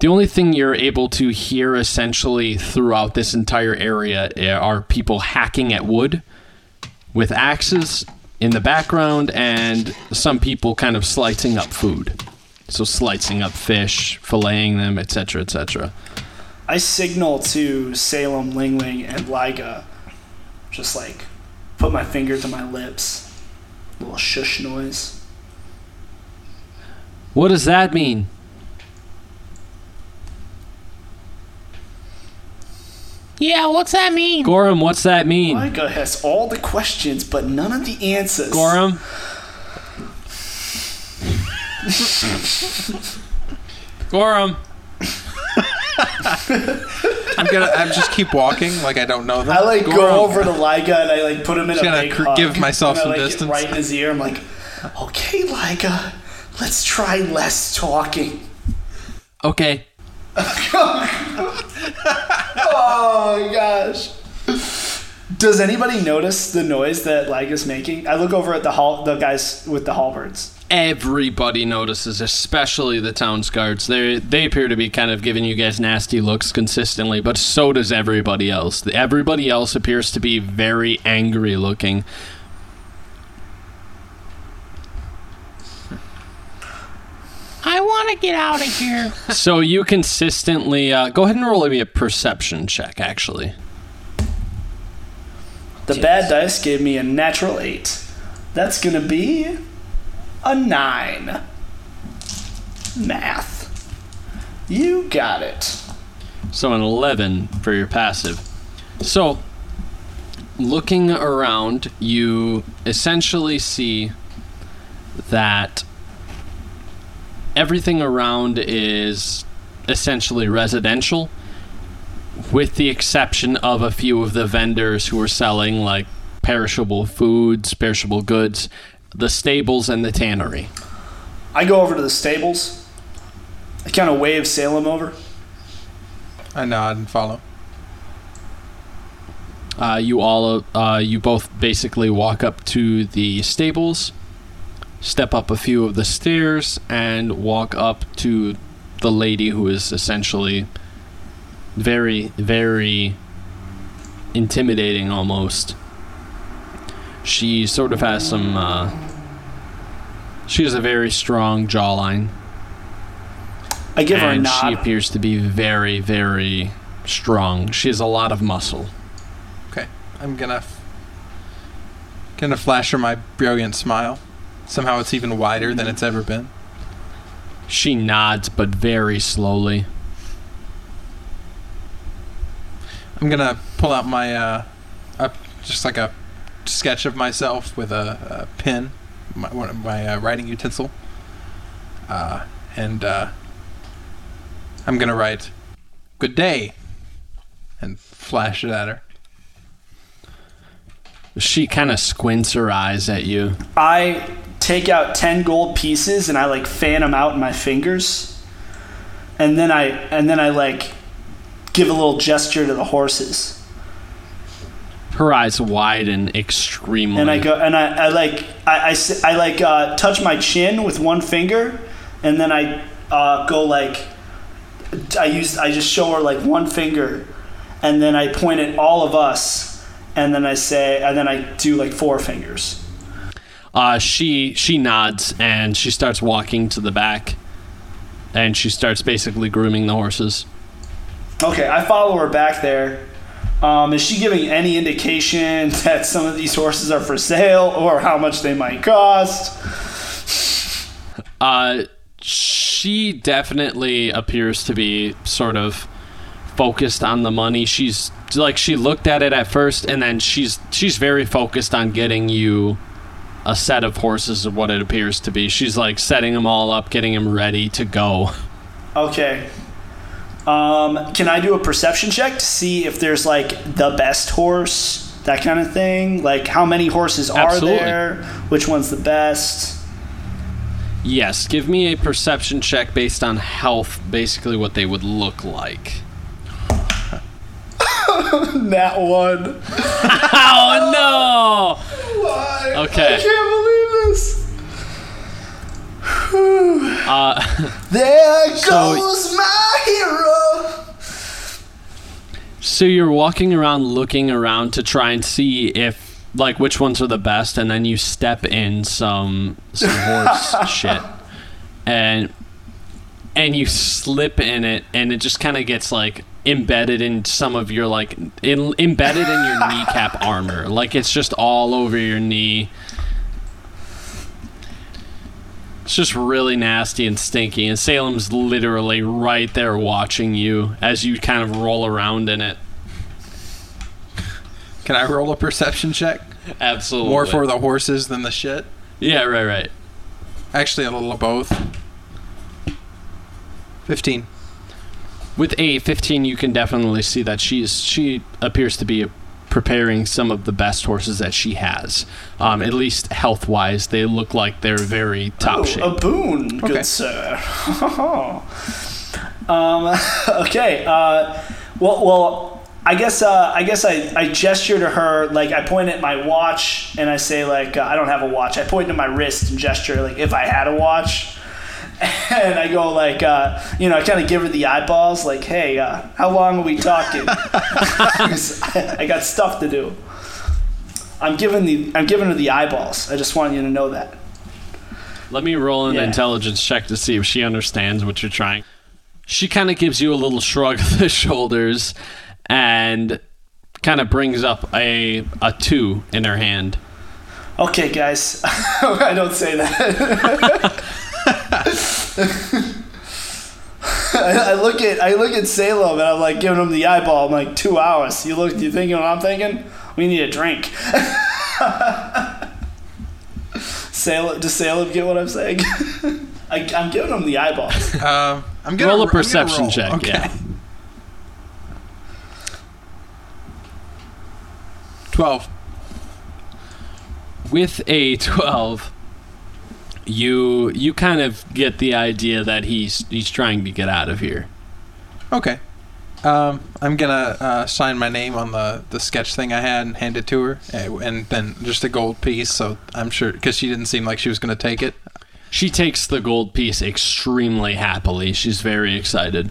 The only thing you're able to hear essentially throughout this entire area eh, are people hacking at wood with axes in the background and some people kind of slicing up food. So slicing up fish, filleting them, etc., etc. I signal to Salem, Ling Ling, and Liga. Just like put my finger to my lips. little shush noise. What does that mean? Yeah, what's that mean? Gorham, what's that mean? Liga has all the questions, but none of the answers. Gorham? Gorham? I'm gonna. I just keep walking like I don't know them. I like Gorham. go over to Liga and I like put him in Just a gonna big cr- hug. give myself and I, some like, get distance. Right in his ear. I'm like, okay, Liga, let's try less talking. Okay. Oh gosh. Does anybody notice the noise that Liga's making? I look over at the hall, the guys with the halberds. Everybody notices, especially the town's guards. They they appear to be kind of giving you guys nasty looks consistently, but so does everybody else. Everybody else appears to be very angry looking. I want to get out of here. so you consistently uh, go ahead and roll me a perception check. Actually, The bad dice gave me a natural eight. That's gonna be a nine. Math. You got it. so an eleven for your passive. So, looking around, you essentially see that everything around is essentially residential, with the exception of a few of the vendors who are selling like perishable foods, perishable goods, the stables, and the tannery. I go over to the stables. I kind of wave Salem over. I nod and follow. Uh, you all, uh, you both basically walk up to the stables, step up a few of the stairs, and walk up to the lady who is essentially very, very intimidating almost. She sort of has some. Uh, she has a very strong jawline, I give her a and she appears to be very, very strong. She has a lot of muscle. Okay, I'm gonna f- gonna flash her my brilliant smile. Somehow it's even wider than it's ever been. She nods, but very slowly. I'm gonna pull out my uh, a, just like a sketch of myself with a, a pen, my, one of my uh, writing utensil, uh, and uh, I'm gonna write "Good day" and flash it at her. She kind of squints her eyes at you. I take out 10 gold pieces and I like fan them out in my fingers. And then I and then I like give a little gesture to the horses. Her eyes widen extremely. And I go and I, I like I, I, I, like uh, touch my chin with one finger and then I uh, go like I use I just show her like one finger and then I point at all of us and then I say and then I do like four fingers. Uh, she she nods and she starts walking to the back, and she starts basically grooming the horses. Okay, I follow her back there. Um, is she giving any indication that some of these horses are for sale or how much they might cost? Uh, she definitely appears to be sort of focused on the money. She's like she looked at it at first, and then she's she's very focused on getting you a set of horses of what it appears to be. She's like setting them all up, getting them ready to go. Okay. Um, can I do a perception check to see if there's like the best horse, that kind of thing? Like how many horses Absolutely. are there? Which one's the best? Yes, give me a perception check based on health, basically what they would look like. That one. Oh no! Okay. I can't believe this. Uh, There So- goes my hero. so you're walking around looking around to try and see if like which ones are the best and then you step in some some horse shit and and you slip in it and it just kind of gets like embedded in some of your like in, embedded in your kneecap armor like it's just all over your knee it's just really nasty and stinky and salem's literally right there watching you as you kind of roll around in it Can I roll a perception check? absolutely More for the horses than the shit. yeah right right Actually, a little of both. Fifteen. With a 15 you can definitely see that she's she appears to be preparing some of the best horses that she has um, at least health wise they look like they're very top Oh, shape a boon, good Okay. sir. um, okay. Uh, well, well, I guess uh, I guess I, I gesture to her like I point at my watch and I say like uh, I don't have a watch. I point to my wrist and gesture like if I had a watch. And I go like, uh, you know, I kind of give her the eyeballs, like, "Hey, uh, how long are we talking?" 'Cause I, I got stuff to do. I'm giving the I'm giving her the eyeballs. I just want you to know that. Let me roll an Yeah. intelligence check to see if she understands what you're trying. She kind of gives you a little shrug of the shoulders and kind of brings up a a two in her hand. Okay, guys. I don't say that. I, I look at I look at Salem and I'm like giving him the eyeball. I'm like two hours. You look. You thinking what I'm thinking? We need a drink. Salem, does Salem get what I'm saying? I, I'm giving him the eyeball. Um, I'm gonna Roll a I'm gonna perception roll. check, Okay. yeah. Twelve. With a 12, you you kind of get the idea that he's he's trying to get out of here. Okay. Um, I'm gonna uh, sign my name on the, the sketch thing I had and hand it to her, uh, and then just a gold piece. So I'm sure because she didn't seem like she was gonna take it. She takes the gold piece extremely happily. She's very excited.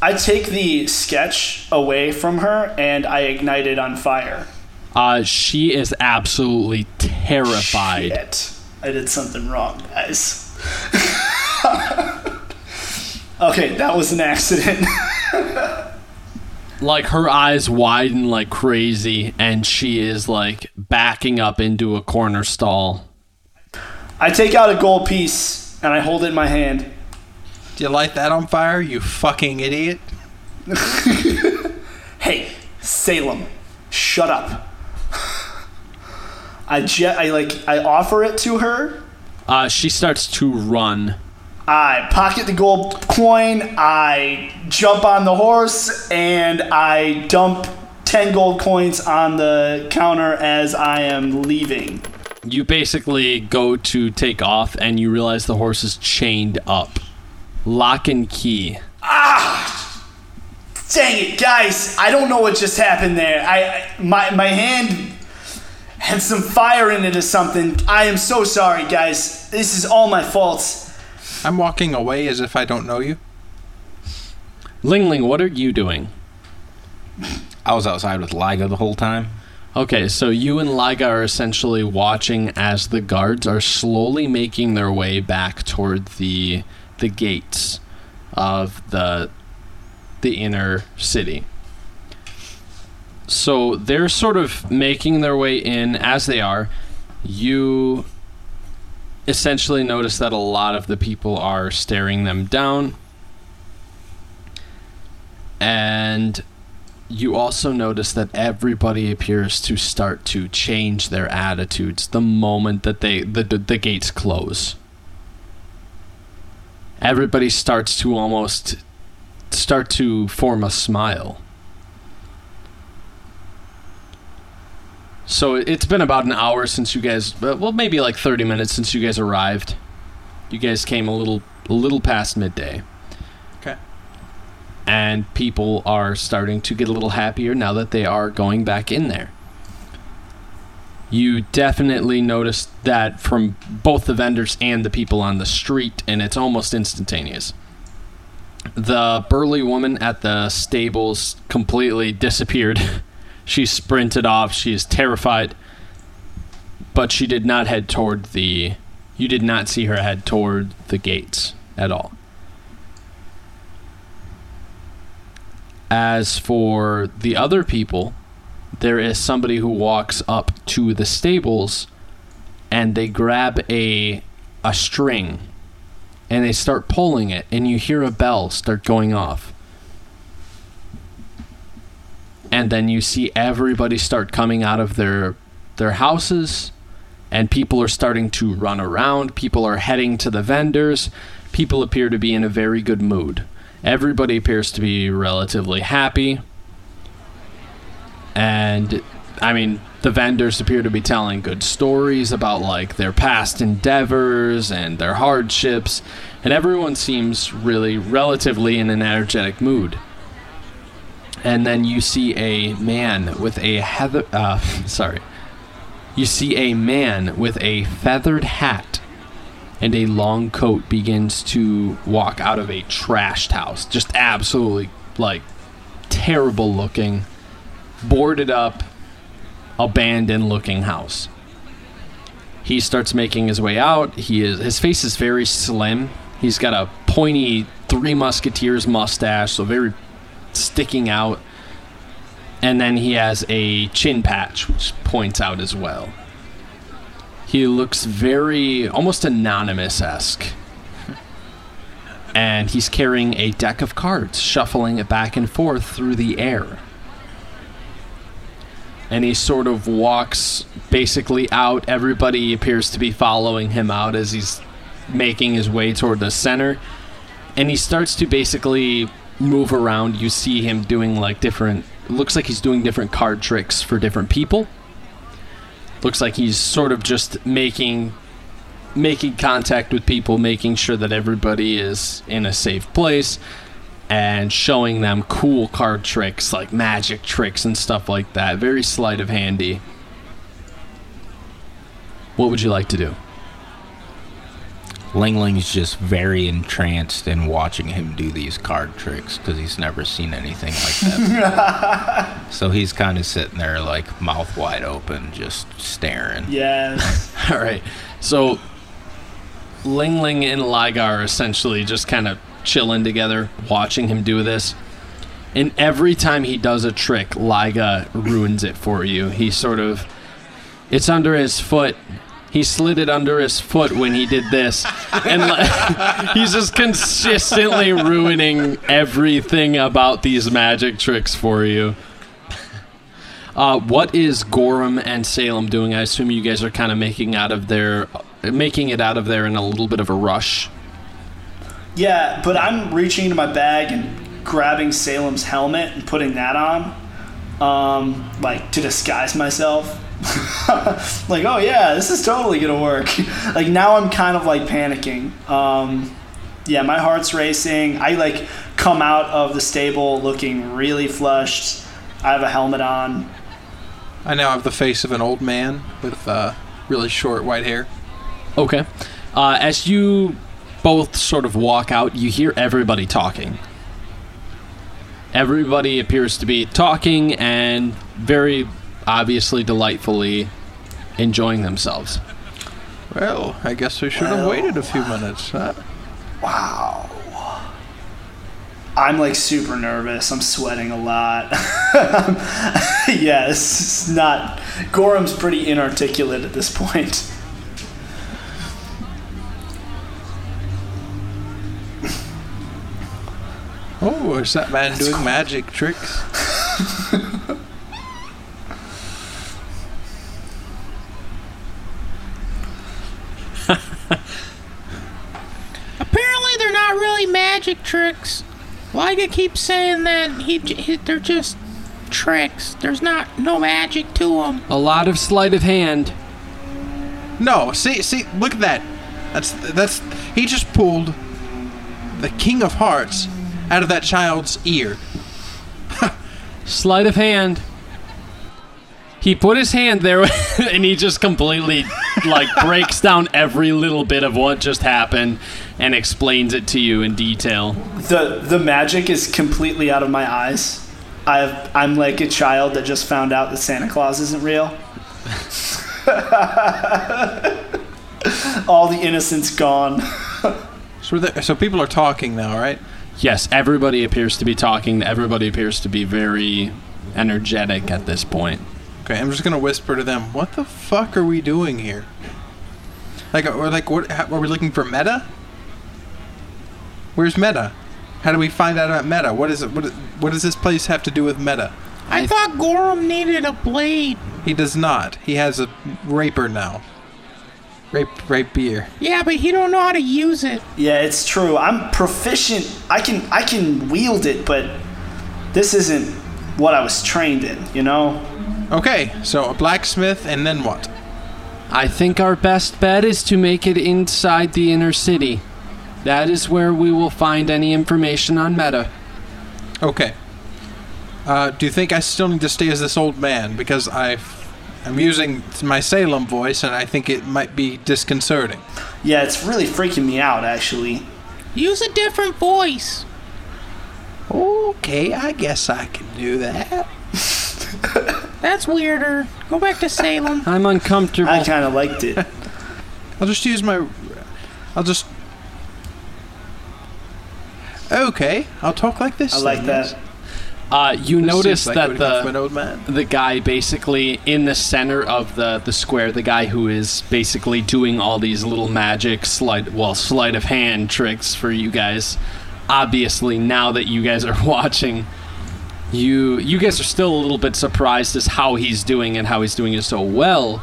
I take the sketch away from her and I ignite it on fire. Uh, she is absolutely terrified. Shit. I did something wrong, guys. okay, that was an accident. Like her eyes widen like crazy, and she is like backing up into a corner stall. I take out a gold piece and I hold it in my hand. Do you light that on fire, you fucking idiot? Hey, Salem, shut up. I je- I like I offer it to her. Uh, she starts to run. I pocket the gold coin. I jump on the horse and I dump 10 gold coins on the counter as I am leaving. You basically go to take off, and you realize the horse is chained up, lock and key. Ah! Dang it, guys! I don't know what just happened there. I, I my my hand had some fire in it or something. I am so sorry, guys. This is all my fault. I'm walking away as if I don't know you. Ling Ling, what are you doing? I was outside with Liga the whole time. Okay, so you and Liga are essentially watching as the guards are slowly making their way back toward the the gates of the the inner city. So they're sort of making their way in as they are. You essentially notice that a lot of the people are staring them down. And you also notice that everybody appears to start to change their attitudes the moment that they the, the, the gates close. Everybody starts to almost start to form a smile. So it's been about an hour since you guys uh, well maybe like 30 minutes since you guys arrived. You guys came a little a little past midday Okay. and people are starting to get a little happier now that they are going back in there. You definitely notice that from both the vendors and the people on the street, and it's almost instantaneous. The burly woman at the stables completely disappeared. she sprinted off. She is terrified, but she did not head toward the. You did not see her head toward the gates at all. As for the other people, there is somebody who walks up to the stables and they grab a a string and they start pulling it and you hear a bell start going off. And then you see everybody start coming out of their their houses and people are starting to run around, people are heading to the vendors. People appear to be in a very good mood. Everybody appears to be relatively happy. And I mean, the vendors appear to be telling good stories about like their past endeavors and their hardships, and everyone seems really relatively in an energetic mood. And then you see a man with a heather uh sorry. You see a man with a feathered hat and a long coat begins to walk out of a trashed house. Just absolutely like terrible looking, boarded up, abandoned looking house. He starts making his way out. He is his face is very slim. He's got a pointy Three Musketeers mustache, so very sticking out. And then he has a chin patch, which points out as well. He looks very almost anonymous esque. And he's carrying a deck of cards, shuffling it back and forth through the air. And he sort of walks basically out. Everybody appears to be following him out as he's making his way toward the center. And he starts to basically move around. You see him doing like different, looks like he's doing different card tricks for different people looks like he's sort of just making making contact with people, making sure that everybody is in a safe place and showing them cool card tricks like magic tricks and stuff like that. Very sleight of handy. What would you like to do? Ling Ling's just very entranced in watching him do these card tricks because he's never seen anything like that. so he's kind of sitting there, like mouth wide open, just staring. Yes. All right. So Ling Ling and Ligar are essentially just kind of chilling together, watching him do this. And every time he does a trick, Liga ruins it for you. He sort of. It's under his foot. He slid it under his foot when he did this. And li- he's just consistently ruining everything about these magic tricks for you. Uh, what is Gorham and Salem doing? I assume you guys are kind of making out of there, making it out of there in a little bit of a rush. Yeah, but I'm reaching into my bag and grabbing Salem's helmet and putting that on, um, like to disguise myself. like, oh yeah, this is totally gonna work. like now I'm kind of like panicking. Um, yeah, my heart's racing. I like come out of the stable looking really flushed. I have a helmet on. I now have the face of an old man with uh, really short white hair. Okay. Uh, as you both sort of walk out, you hear everybody talking. Everybody appears to be talking and very obviously delightfully enjoying themselves. Well, I guess we should have waited a few minutes. Huh? Wow. I'm like super nervous. I'm sweating a lot. yeah, this is not. Gorham's pretty inarticulate at this point. Oh, is that man doing magic tricks? Apparently, they're not really magic tricks. Liga keeps saying that he, he they're just tricks. There's not no magic to them. A lot of sleight of hand. No, see, see, look at that. That's that's he just pulled the King of Hearts out of that child's ear. Sleight of hand. He put his hand there and he just completely like breaks down every little bit of what just happened and explains it to you in detail. The the magic is completely out of my eyes. I've, I'm like a child that just found out that Santa Claus isn't real. All the innocence gone. So, the, so people are talking now, right? Yes, everybody appears to be talking. Everybody appears to be very energetic at this point. Okay, I'm just gonna whisper to them. What the fuck are we doing here? Like, or like, what? How, are we looking for Meta? Where's Meta? How do we find out about Meta? What is it? What, what does this place have to do with Meta? I thought Gorham needed a blade. He does not. He has a rapier now. Rape, rape beer. Yeah, but he don't know how to use it. Yeah, it's true. I'm proficient. I can I can wield it, but this isn't what I was trained in, you know? Okay, so a blacksmith, and then what? I think our best bet is to make it inside the inner city. That is where we will find any information on Meta. Okay. Uh, do you think I still need to stay as this old man because I've I'm using my Salem voice, and I think it might be disconcerting. Yeah, it's really freaking me out actually. Use a different voice. Okay, I guess I can do that. That's weirder. Go back to Salem. I'm uncomfortable. I kind of liked it. I'll just use my. I'll just. Okay, I'll talk like this. I like then, that. Uh, you This notice seems like that good enough for an the old man. the guy basically in the center of the the square, the guy who is basically doing all these little magic sleight, well, sleight of hand tricks for you guys. Obviously, now that you guys are watching, you you guys are still a little bit surprised as how he's doing and how he's doing it so well.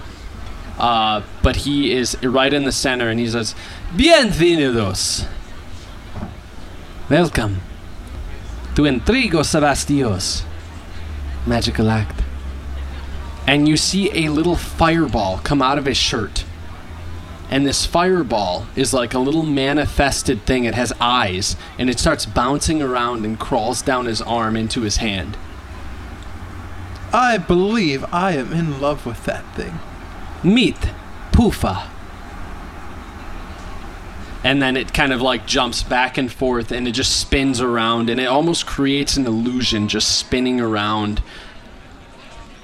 Uh, but he is right in the center, and he says, "Bienvenidos, welcome." to Intrigo Sebastios. Magical act. And you see a little fireball come out of his shirt. And this fireball is like a little manifested thing. It has eyes. And it starts bouncing around and crawls down his arm into his hand. I believe I am in love with that thing. Meet Poofa. And then it kind of like jumps back and forth and it just spins around and it almost creates an illusion just spinning around.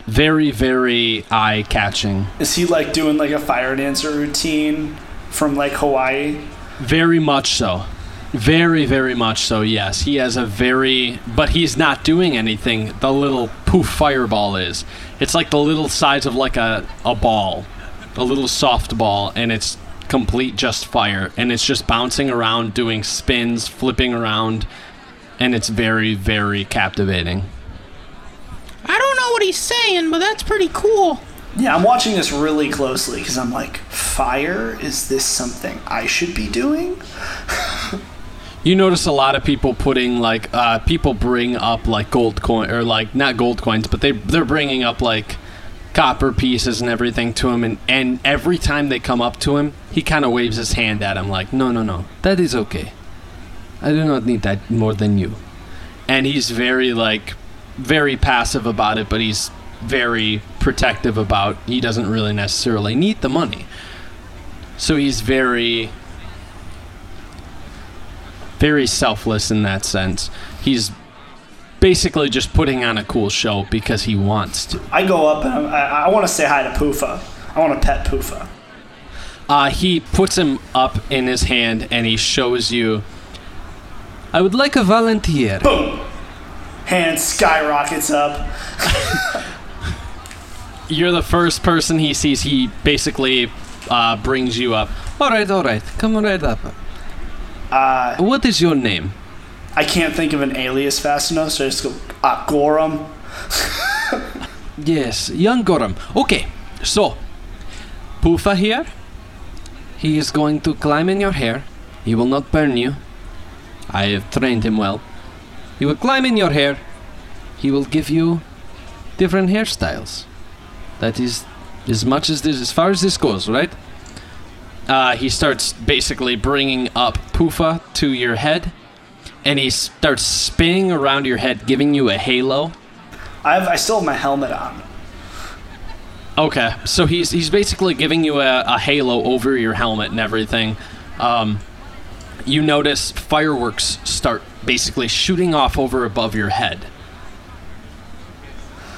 Very, very eye catching. Is he like doing like a fire dancer routine from like Hawaii? Very much so. Very, very much so, yes. He has a very. But he's not doing anything. The little poof fireball is. It's like the little size of like a, a ball, a little soft ball, and it's complete just fire. And it's just bouncing around, doing spins, flipping around, and it's very, very captivating. I don't know what he's saying, but that's pretty cool. Yeah, I'm watching this really closely because I'm like, fire? Is this something I should be doing? You notice a lot of people putting like uh, people bring up like gold coin or like not gold coins, but they they're bringing up like copper pieces and everything to him, and and every time they come up to him, he kind of waves his hand at him like, no, no, no, that is okay. I do not need that more than you, and he's very like very passive about it, but he's very protective about. He doesn't really necessarily need the money, so he's very very selfless in that sense. He's basically just putting on a cool show because he wants to. I go up and I, I want to say hi to Poofa. I want to pet Poofa. Uh, he puts him up in his hand and he shows you. I would like a volunteer. Boom! Hand skyrockets up. You're the first person he sees. He basically uh, brings you up. All right, all right, come right up. Uh, What is your name? I can't think of an alias fast enough, so I just go, uh, Gorham. Yes, young Gorham. Okay, so Poofa here. He is going to climb in your hair. He will not burn you. I have trained him well. He will climb in your hair. He will give you different hairstyles. That is as much as this, as far as this goes, right? Uh, he starts basically bringing up Poofa to your head, and he starts spinning around your head, giving you a halo. I have, I still have my helmet on. Okay, so he's he's basically giving you a, a halo over your helmet and everything. Um, you notice fireworks start basically shooting off over above your head.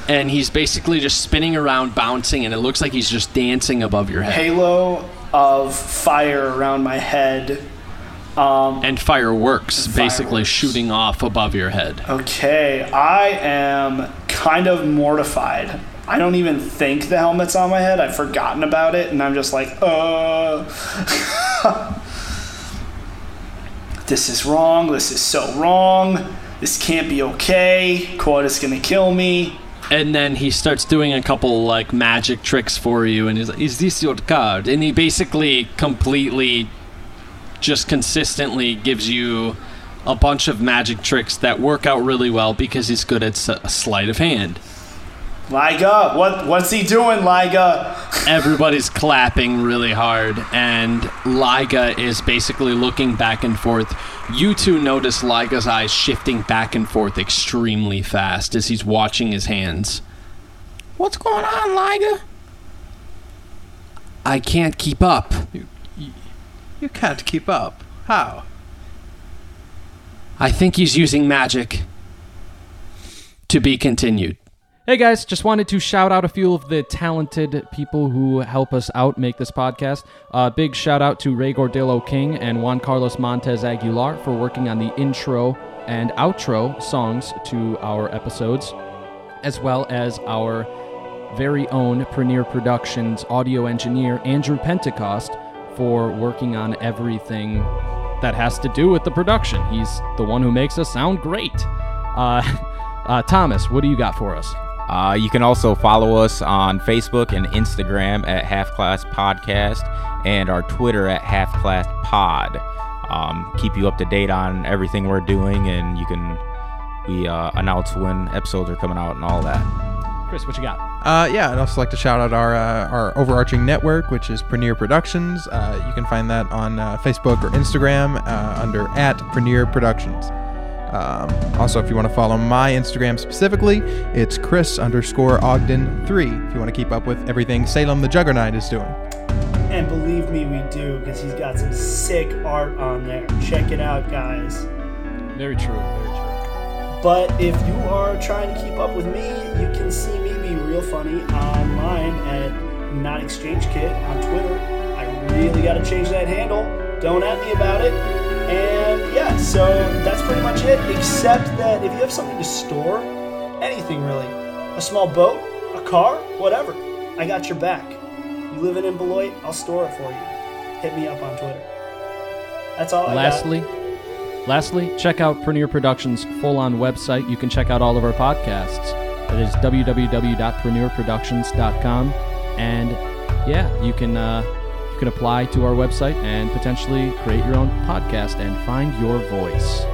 And he's basically just spinning around, bouncing, and it looks like he's just dancing above your head. Halo of fire around my head. Um, And fireworks And basically fireworks. shooting off above your head. okay, I am kind of mortified. I don't even think the helmet's on my head. I've forgotten about it, and I'm just like, uh. this is wrong. This is so wrong. This can't be okay. Quota's gonna kill me. And then he starts doing a couple like magic tricks for you, and he's like, "Is this your card?" And he basically completely, just consistently gives you a bunch of magic tricks that work out really well because he's good at s- sleight of hand. Liga, what what's he doing, Liga? Everybody's clapping really hard, and Liga is basically looking back and forth. You two notice Liga's eyes shifting back and forth extremely fast as he's watching his hands. What's going on, Liga? I can't keep up. You can't keep up. How? I think he's using magic. To be continued. Hey guys, just wanted to shout out a few of the talented people who help us out make this podcast. Uh, big shout out to Ray Gordillo King and Juan Carlos Montez Aguilar for working on the intro and outro songs to our episodes, as well as our very own Premier Productions audio engineer Andrew Pentecost for working on everything that has to do with the production. He's the one who makes us sound great. Uh, uh, Thomas, what do you got for us? Uh, you can also follow us on Facebook and Instagram at Half Glass Podcast and our Twitter at Half Glass Pod. Um, keep you up to date on everything we're doing, and you can we uh, announce when episodes are coming out and all that. Chris, what you got? Uh, yeah, I'd also like to shout out our uh, our overarching network, which is Premier Productions. Uh, you can find that on uh, Facebook or Instagram uh, under at Premier Productions. Um, also, if you want to follow my Instagram specifically, it's Chris underscore Ogden three. If you want to keep up with everything Salem the Juggernaut is doing. And believe me, we do, because he's got some sick art on there. Check it out, guys. Very true. Very true. But if you are trying to keep up with me, you can see me be real funny online at Not Exchange Kit on Twitter. I really got to change that handle. Don't at me about it. And yeah, so that's pretty much it. Except that if you have something to store, anything really, a small boat, a car, whatever, I got your back. You living in Beloit, I'll store it for you. Hit me up on Twitter. That's all got. Lastly, lastly, check out Premier Productions' full-on website. You can check out all of our podcasts. That is www.premierproductions.com, and yeah, you can uh, you can apply to our website and potentially create your own podcast and find your voice.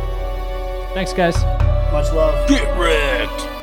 Thanks, guys. Much love. Get wrecked.